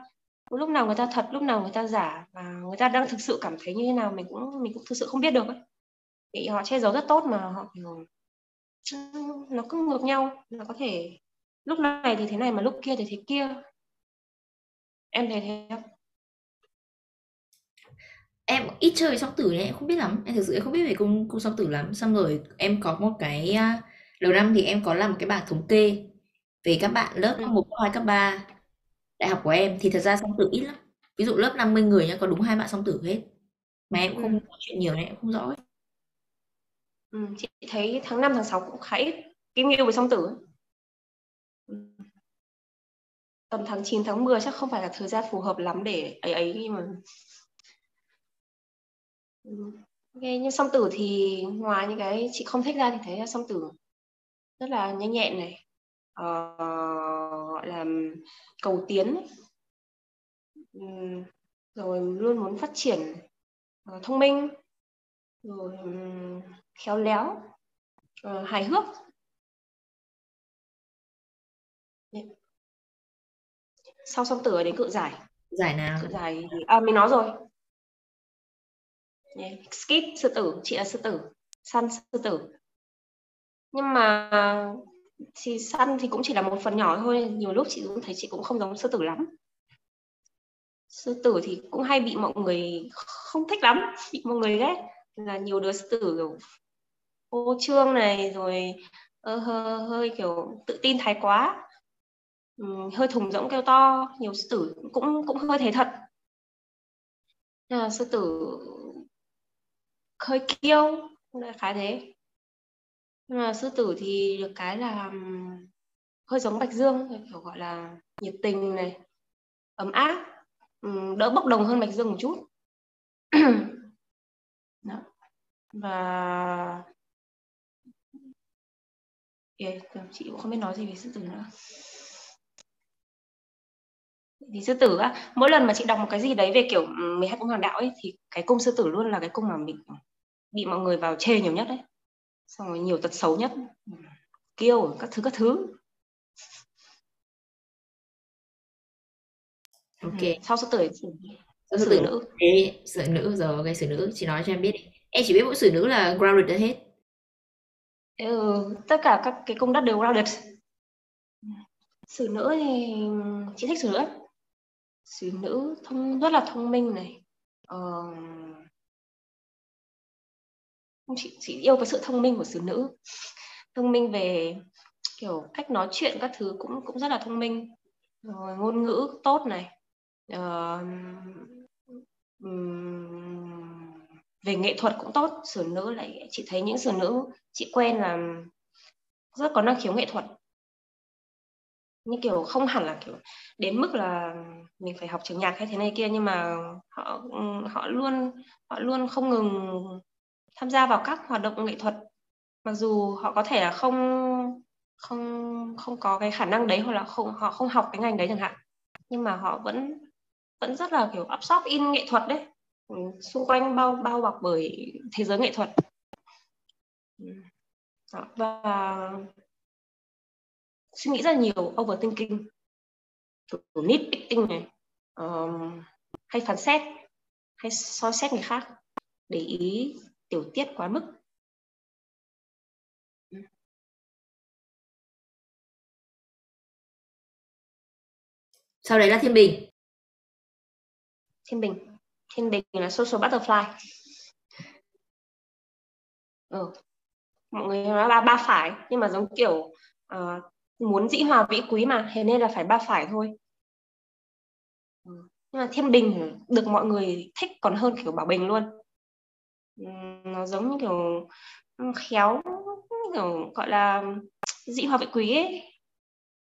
lúc nào người ta thật, lúc nào người ta giả và người ta đang thực sự cảm thấy như thế nào, mình cũng mình cũng thực sự không biết được ấy. Thì họ che giấu rất tốt mà, họ ừ, nó cứ ngược nhau, nó có thể lúc này thì thế này mà lúc kia thì thế kia. Em thấy thế không? Em ít chơi song tử nên em không biết lắm. Em thực sự em không biết về cung cung song tử lắm. Xong rồi em có một cái à, đầu năm thì em có làm một cái bảng thống kê về các bạn lớp cấp 1, cấp 2, cấp 3 đại học của em thì thật ra song tử ít lắm. Ví dụ lớp 50 người nhá có đúng hai bạn song tử hết. Mà em không nói chuyện nhiều nên em không rõ ấy. Ừ, chị thấy tháng 5, tháng 6 cũng khá ít kim yêu với song tử tầm tháng 9 tháng 10 chắc không phải là thời gian phù hợp lắm để ấy ấy nhưng mà ừ. ok nhưng song tử thì ngoài những cái chị không thích ra thì thấy là song tử rất là nhanh nhẹn này uh, gọi là cầu tiến rồi luôn muốn phát triển uh, thông minh rồi um, khéo léo uh, hài hước. Sau song tử đến cự giải. Giải nào? Cự giải à mình nói rồi. Yeah. skip sư tử chị là sư tử săn sư tử. Nhưng mà thì săn thì cũng chỉ là một phần nhỏ thôi nhiều lúc chị cũng thấy chị cũng không giống sư tử lắm. Sư tử thì cũng hay bị mọi người không thích lắm bị mọi người ghét. Là nhiều đứa sư tử kiểu ô trương này rồi ơ hơi, hơi kiểu tự tin thái quá. Hơi thùng rỗng kêu to nhiều sư tử cũng cũng hơi thế thật. Nên là sư tử hơi kiêu khá thế nhưng mà sư tử thì được cái là hơi giống bạch dương kiểu gọi là nhiệt tình này ấm áp đỡ bốc đồng hơn bạch dương một chút. Đó. và yeah, chị cũng không biết nói gì về sư tử nữa. Thì sư tử á mỗi lần mà chị đọc một cái gì đấy về kiểu 12 cung hoàng đạo ấy thì cái cung sư tử luôn là cái cung mà mình bị mọi người vào chê nhiều nhất đấy xong rồi nhiều tật xấu nhất. Kiêu các thứ các thứ. Ok. Ừ. sau sư tử sau sư tử nữ. sử nữ rồi cái sử nữ chị nói cho em biết đi. Em chỉ biết mỗi sử nữ là grounded là hết. Ừ, tất cả các cái cung đất đều grounded. Sử nữ thì chị thích sử nữ sử nữ thông rất là thông minh này. Ờ, chị chị yêu cái sự thông minh của xử nữ. Thông minh về kiểu cách nói chuyện các thứ cũng cũng rất là thông minh. Rồi ngôn ngữ tốt này. Uh, um, về nghệ thuật cũng tốt. Xử nữ lại chị thấy những xử nữ chị quen là rất có năng khiếu nghệ thuật. Như kiểu không hẳn là kiểu đến mức là mình phải học trường nhạc hay thế này kia nhưng mà họ họ luôn họ luôn không ngừng tham gia vào các hoạt động nghệ thuật. Mặc dù họ có thể là không không không có cái khả năng đấy hoặc là không họ không học cái ngành đấy chẳng hạn. Nhưng mà họ vẫn vẫn rất là kiểu absorb in nghệ thuật đấy. Ừ, xung quanh bao bao bọc bởi thế giới nghệ thuật. Ừ. Đó, và suy nghĩ rất là nhiều overthinking. Kiểu nitpicking này um, hay phán xét hay soi xét người khác để ý tiểu tiết quá mức sau đấy là thiên bình thiên bình thiên bình là social butterfly ừ. mọi người nói ba ba phải nhưng mà giống kiểu uh, muốn dĩ hòa vĩ quý mà thế nên là phải ba phải thôi ừ. nhưng mà thiên bình được mọi người thích còn hơn kiểu bảo bình luôn nó giống như kiểu khéo, kiểu, gọi là, dị hòa vị quý ấy.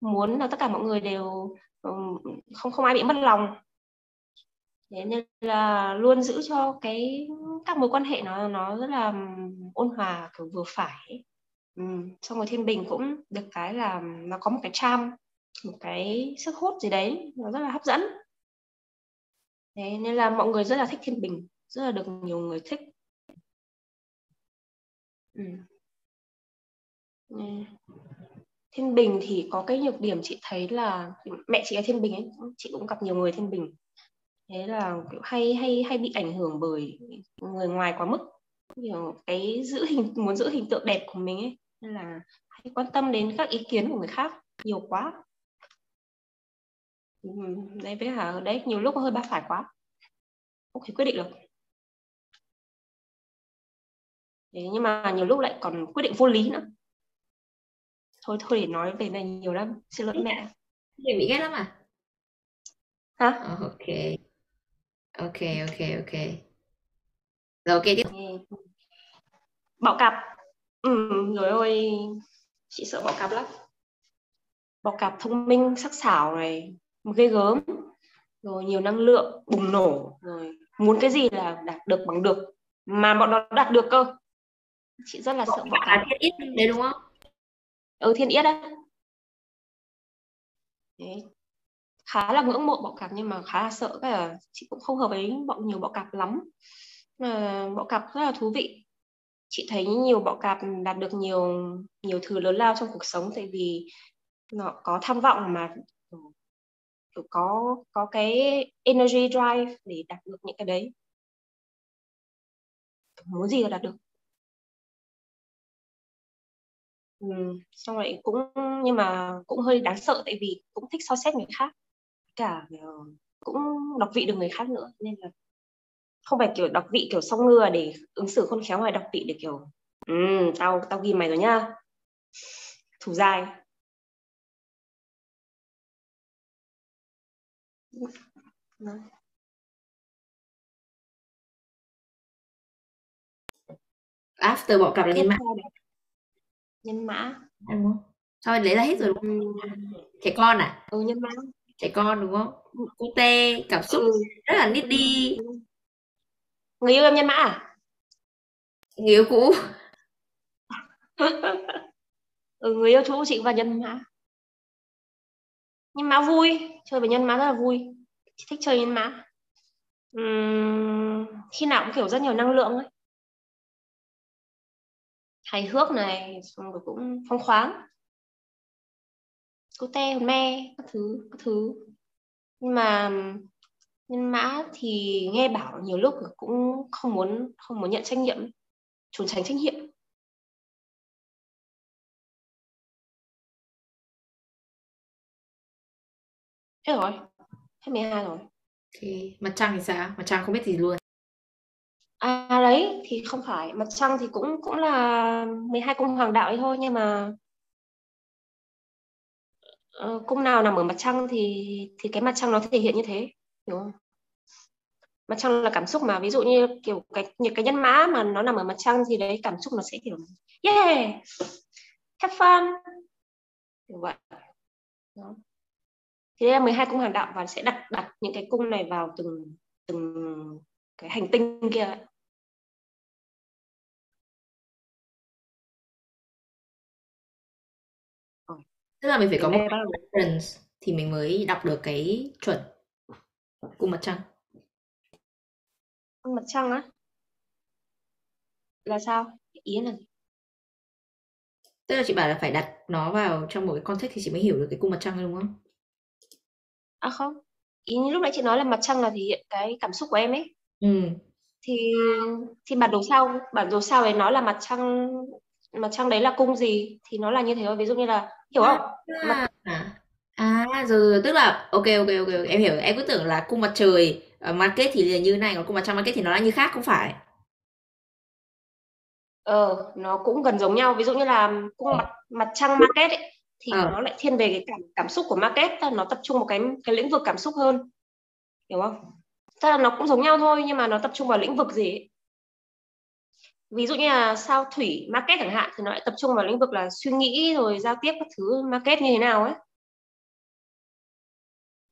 Muốn là tất cả mọi người đều không không ai bị mất lòng. Thế nên là luôn giữ cho cái, các mối quan hệ nó nó rất là ôn hòa, kiểu, vừa phải ừ. xong rồi thiên bình cũng được cái là nó có một cái charm, một cái sức hút gì đấy, nó rất là hấp dẫn. Thế nên là mọi người rất là thích thiên bình, rất là được nhiều người thích. Ừ. Thiên Bình thì có cái nhược điểm chị thấy là mẹ chị ở Thiên Bình ấy, chị cũng gặp nhiều người Thiên Bình. Thế là kiểu hay hay hay bị ảnh hưởng bởi người ngoài quá mức. Kiểu cái giữ hình muốn giữ hình tượng đẹp của mình ấy nên là hay quan tâm đến các ý kiến của người khác nhiều quá. Ừ, đấy với hả? đấy nhiều lúc hơi ba phải quá không thể quyết định được Thế nhưng mà nhiều lúc lại còn quyết định vô lý nữa. Thôi thôi để nói về này nhiều lắm. Xin lỗi mẹ. Mình bị ghét lắm à? hả? Ờ, ok. Ok, ok, ok. Rồi ok tiếp. bọ cạp. Ừ, rồi ôi chị sợ bọ cạp lắm. Bọ cạp thông minh sắc sảo này ghê gớm. Rồi nhiều năng lượng bùng nổ. Rồi muốn cái gì là đạt được bằng được. Mà bọn nó đạt được cơ chị rất là sợ bọ cạp à, thiên ít đấy đúng không? Ừ thiên yết đấy. Đấy. khá là ngưỡng mộ bọ cạp nhưng mà khá là sợ cái là chị cũng không hợp với bọ nhiều bọ cạp lắm. Mà bọ cạp rất là thú vị. Chị thấy nhiều bọ cạp đạt được nhiều nhiều thứ lớn lao trong cuộc sống tại vì nó có tham vọng mà kiểu có có cái energy drive để đạt được những cái đấy. Muốn gì là đạt được ừ, xong rồi cũng nhưng mà cũng hơi đáng sợ tại vì cũng thích so xét người khác. Cả uh, cũng đọc vị được người khác nữa nên là không phải kiểu đọc vị kiểu song ngưa để ứng xử khôn khéo mà đọc vị để kiểu ừ, tao tao ghi mày rồi nhá. Thủ dài after bọ cặp là nhân mã nhân mã. Đúng không thôi lấy ra hết rồi đúng không? Trẻ con à? Ừ nhân mã. Trẻ con đúng không? Cô tê cảm xúc ừ. rất là nít đi. Người yêu em nhân mã à? Người yêu cũ. Ừ, người yêu cũ chị và nhân mã. Nhân mã vui. Chơi với nhân mã rất là vui. Chị thích chơi nhân mã. Uhm, khi nào cũng kiểu rất nhiều năng lượng ấy hài hước này, xong rồi cũng phong khoáng. Cô te me, các thứ các thứ. Nhưng mà, nhân mã thì nghe bảo nhiều lúc cũng không muốn không muốn nhận trách nhiệm, trốn tránh trách nhiệm. Hết rồi, hết 12 rồi. Thì mặt trăng thì sao? Mặt trăng không biết gì luôn à đấy thì không phải. Mặt trăng thì cũng cũng là 12 cung hoàng đạo ấy thôi nhưng mà uh, cung nào nằm ở mặt trăng thì thì cái mặt trăng nó thể hiện như thế hiểu không? Mặt trăng là cảm xúc mà. Ví dụ như kiểu cái những cái nhân mã mà nó nằm ở mặt trăng thì đấy cảm xúc nó sẽ kiểu yeah have fun. Kiểu vậy. Đó. thì đây là 12 cung hoàng đạo và sẽ đặt đặt những cái cung này vào từng từng cái hành tinh kia tức là mình phải có một reference thì mình mới đọc được cái chuẩn cung mặt trăng. Cung mặt trăng á? Là sao? Ý là gì tức là chị bảo là phải đặt nó vào trong một cái context thì chị mới hiểu được cái cung mặt trăng đúng không? À không. Ý như lúc nãy chị nói là mặt trăng là thể hiện cái cảm xúc của em ấy. Ừ. thì thì bản đồ sao bản đồ sao ấy nói là mặt trăng mặt trăng đấy là cung gì? Thì nó là như thế ví dụ như là hiểu không? À, mặt... à, à rồi, rồi tức là ok ok ok em hiểu. Em cứ tưởng là cung mặt trời uh, market thì là như này còn cung mặt trăng market thì nó là như khác không phải. Ờ nó cũng gần giống nhau. Ví dụ như là cung ờ. mặt mặt trăng market ấy, thì ờ. nó lại thiên về cái cảm cảm xúc của market. Nó tập trung vào cái cái lĩnh vực cảm xúc hơn. Hiểu không? Tức là nó cũng giống nhau thôi nhưng mà nó tập trung vào lĩnh vực gì ấy ví dụ như là sao thủy market chẳng hạn thì nó lại tập trung vào lĩnh vực là suy nghĩ rồi giao tiếp các thứ market như thế nào ấy.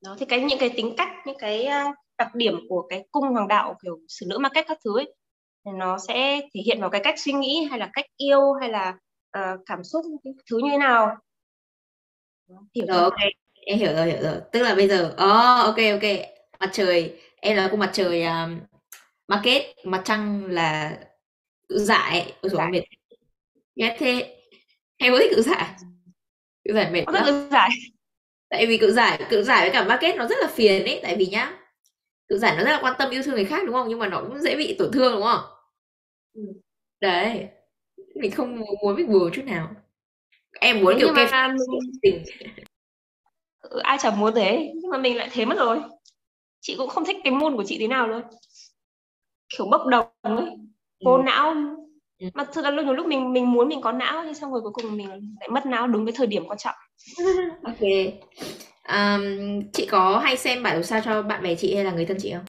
Đó thì cái những cái tính cách những cái ờ, đặc điểm của cái cung hoàng đạo kiểu xử nữ market các thứ ấy thì nó sẽ thể hiện vào cái cách suy nghĩ hay là cách yêu hay là uh, cảm xúc cái thứ như thế nào. Hiểu rồi ok. Em hiểu rồi hiểu rồi. Tức là bây giờ oh, ok ok. Mặt trời em là cung mặt trời um, market. Mặt trăng là cự giải ôi dồi mệt. Ghét thế em có thích cự giải. Cự giải mệt lắm cự giải. Tại vì cự giải cự giải với cả market nó rất là phiền ấy tại vì nhá cự giải nó rất là quan tâm yêu thương người khác đúng không? Nhưng mà nó cũng dễ bị tổn thương đúng không? Ừ. đấy. Mình không muốn bị buồn chút nào. Em muốn kiểu mà mình... Ừ, ai chẳng muốn thế. Nhưng mà mình lại thế mất rồi. Chị cũng không thích cái môn của chị thế nào luôn. Kiểu bốc đồng ấy vô ừ. não. Ừ. mà thực ra lúc nhiều lúc mình mình muốn mình có não nhưng xong rồi cuối cùng mình lại mất não đúng cái thời điểm quan trọng. Ok. Um, chị có hay xem bản đồ sao cho bạn bè chị hay là người thân chị không?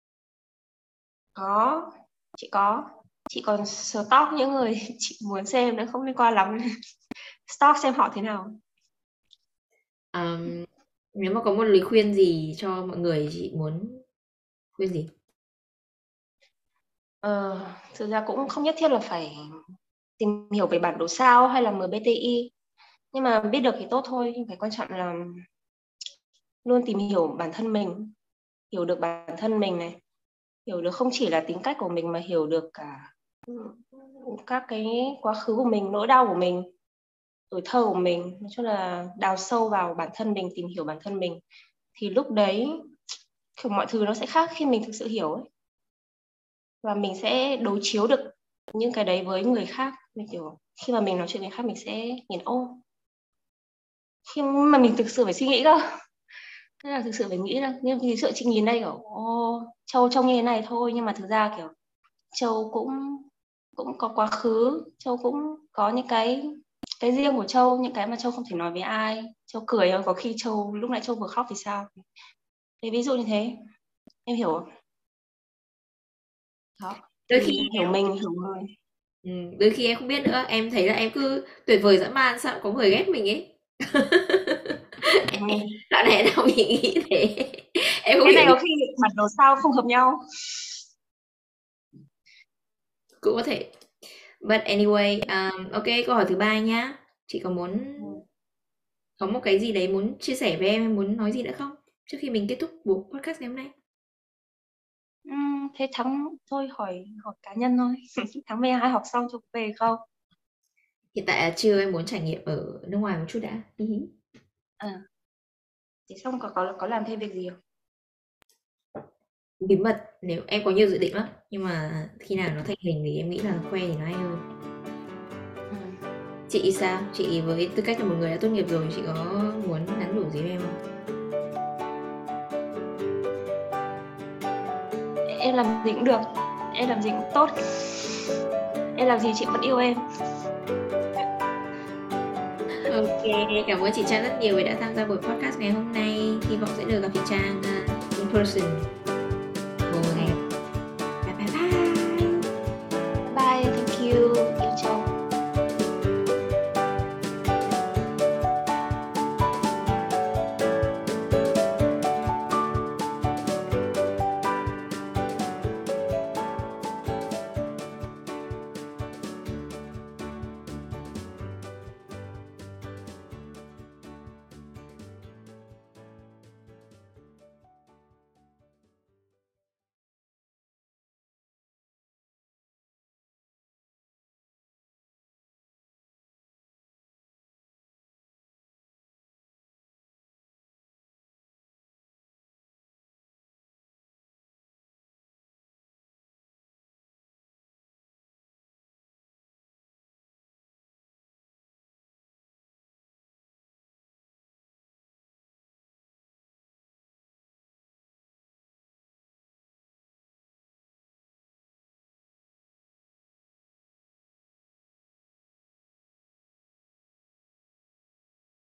Có. Chị có. Chị còn stalk những người chị muốn xem nó không liên quan lắm. Stalk xem họ thế nào. Um, Nếu mà có một lời khuyên gì cho mọi người chị muốn khuyên gì? Ờ, thực ra cũng không nhất thiết là phải tìm hiểu về bản đồ sao hay là MBTI nhưng mà biết được thì tốt thôi nhưng phải quan trọng là luôn tìm hiểu bản thân mình hiểu được bản thân mình này hiểu được không chỉ là tính cách của mình mà hiểu được cả các cái quá khứ của mình nỗi đau của mình tuổi thơ của mình. Nói chung là đào sâu vào bản thân mình tìm hiểu bản thân mình. Thì lúc đấy kiểu mọi thứ nó sẽ khác khi mình thực sự hiểu ấy và mình sẽ đối chiếu được những cái đấy với người khác. Mình kiểu, khi mà mình nói chuyện với người khác, mình sẽ nhìn, ô, khi mà mình thực sự phải suy nghĩ cơ. Thế là thực sự phải nghĩ là nhưng vì sợ chị nhìn đây kiểu, ô, châu trông như thế này thôi. Nhưng mà thực ra kiểu, châu cũng cũng có quá khứ. Châu cũng có những cái cái riêng của châu, những cái mà châu không thể nói với ai. Châu cười có khi châu, lúc nãy châu vừa khóc thì sao? Thế ví dụ như thế. Em hiểu không? Đó. Đôi khi hiểu mình hiểu người. Ừ, đôi khi em không biết nữa. Em thấy là em cứ tuyệt vời dã man sao có người ghét mình ấy. Ừ. đoạn này nào bị nghĩ thế? Em không cái này có khi bản đồ sao không hợp nhau. Cũng có thể. But anyway um, ok câu hỏi thứ ba nhá. Chị có muốn có một cái gì đấy muốn chia sẻ với em hay muốn nói gì nữa không? Trước khi mình kết thúc buổi podcast ngày hôm nay Ừm, thế thắng thôi hỏi hỏi cá nhân thôi. Tháng 12 học xong cho về không? Hiện tại là chưa em muốn trải nghiệm ở nước ngoài một chút đã. Hí hí. à. Thế xong có có có làm thêm việc gì không? Bí mật nếu em có nhiều dự định lắm nhưng mà khi nào nó thành hình thì em nghĩ là khoe thì nó hay hơn. Ừ. chị sao? Chị với tư cách là một người đã tốt nghiệp rồi chị có muốn nhắn nhủ gì với em không em làm gì cũng được. Em làm gì cũng tốt. Em làm gì chị vẫn yêu em. Ok, cảm ơn chị Trang rất nhiều vì đã tham gia buổi podcast ngày hôm nay. Hy vọng sẽ được gặp chị Trang à, in person.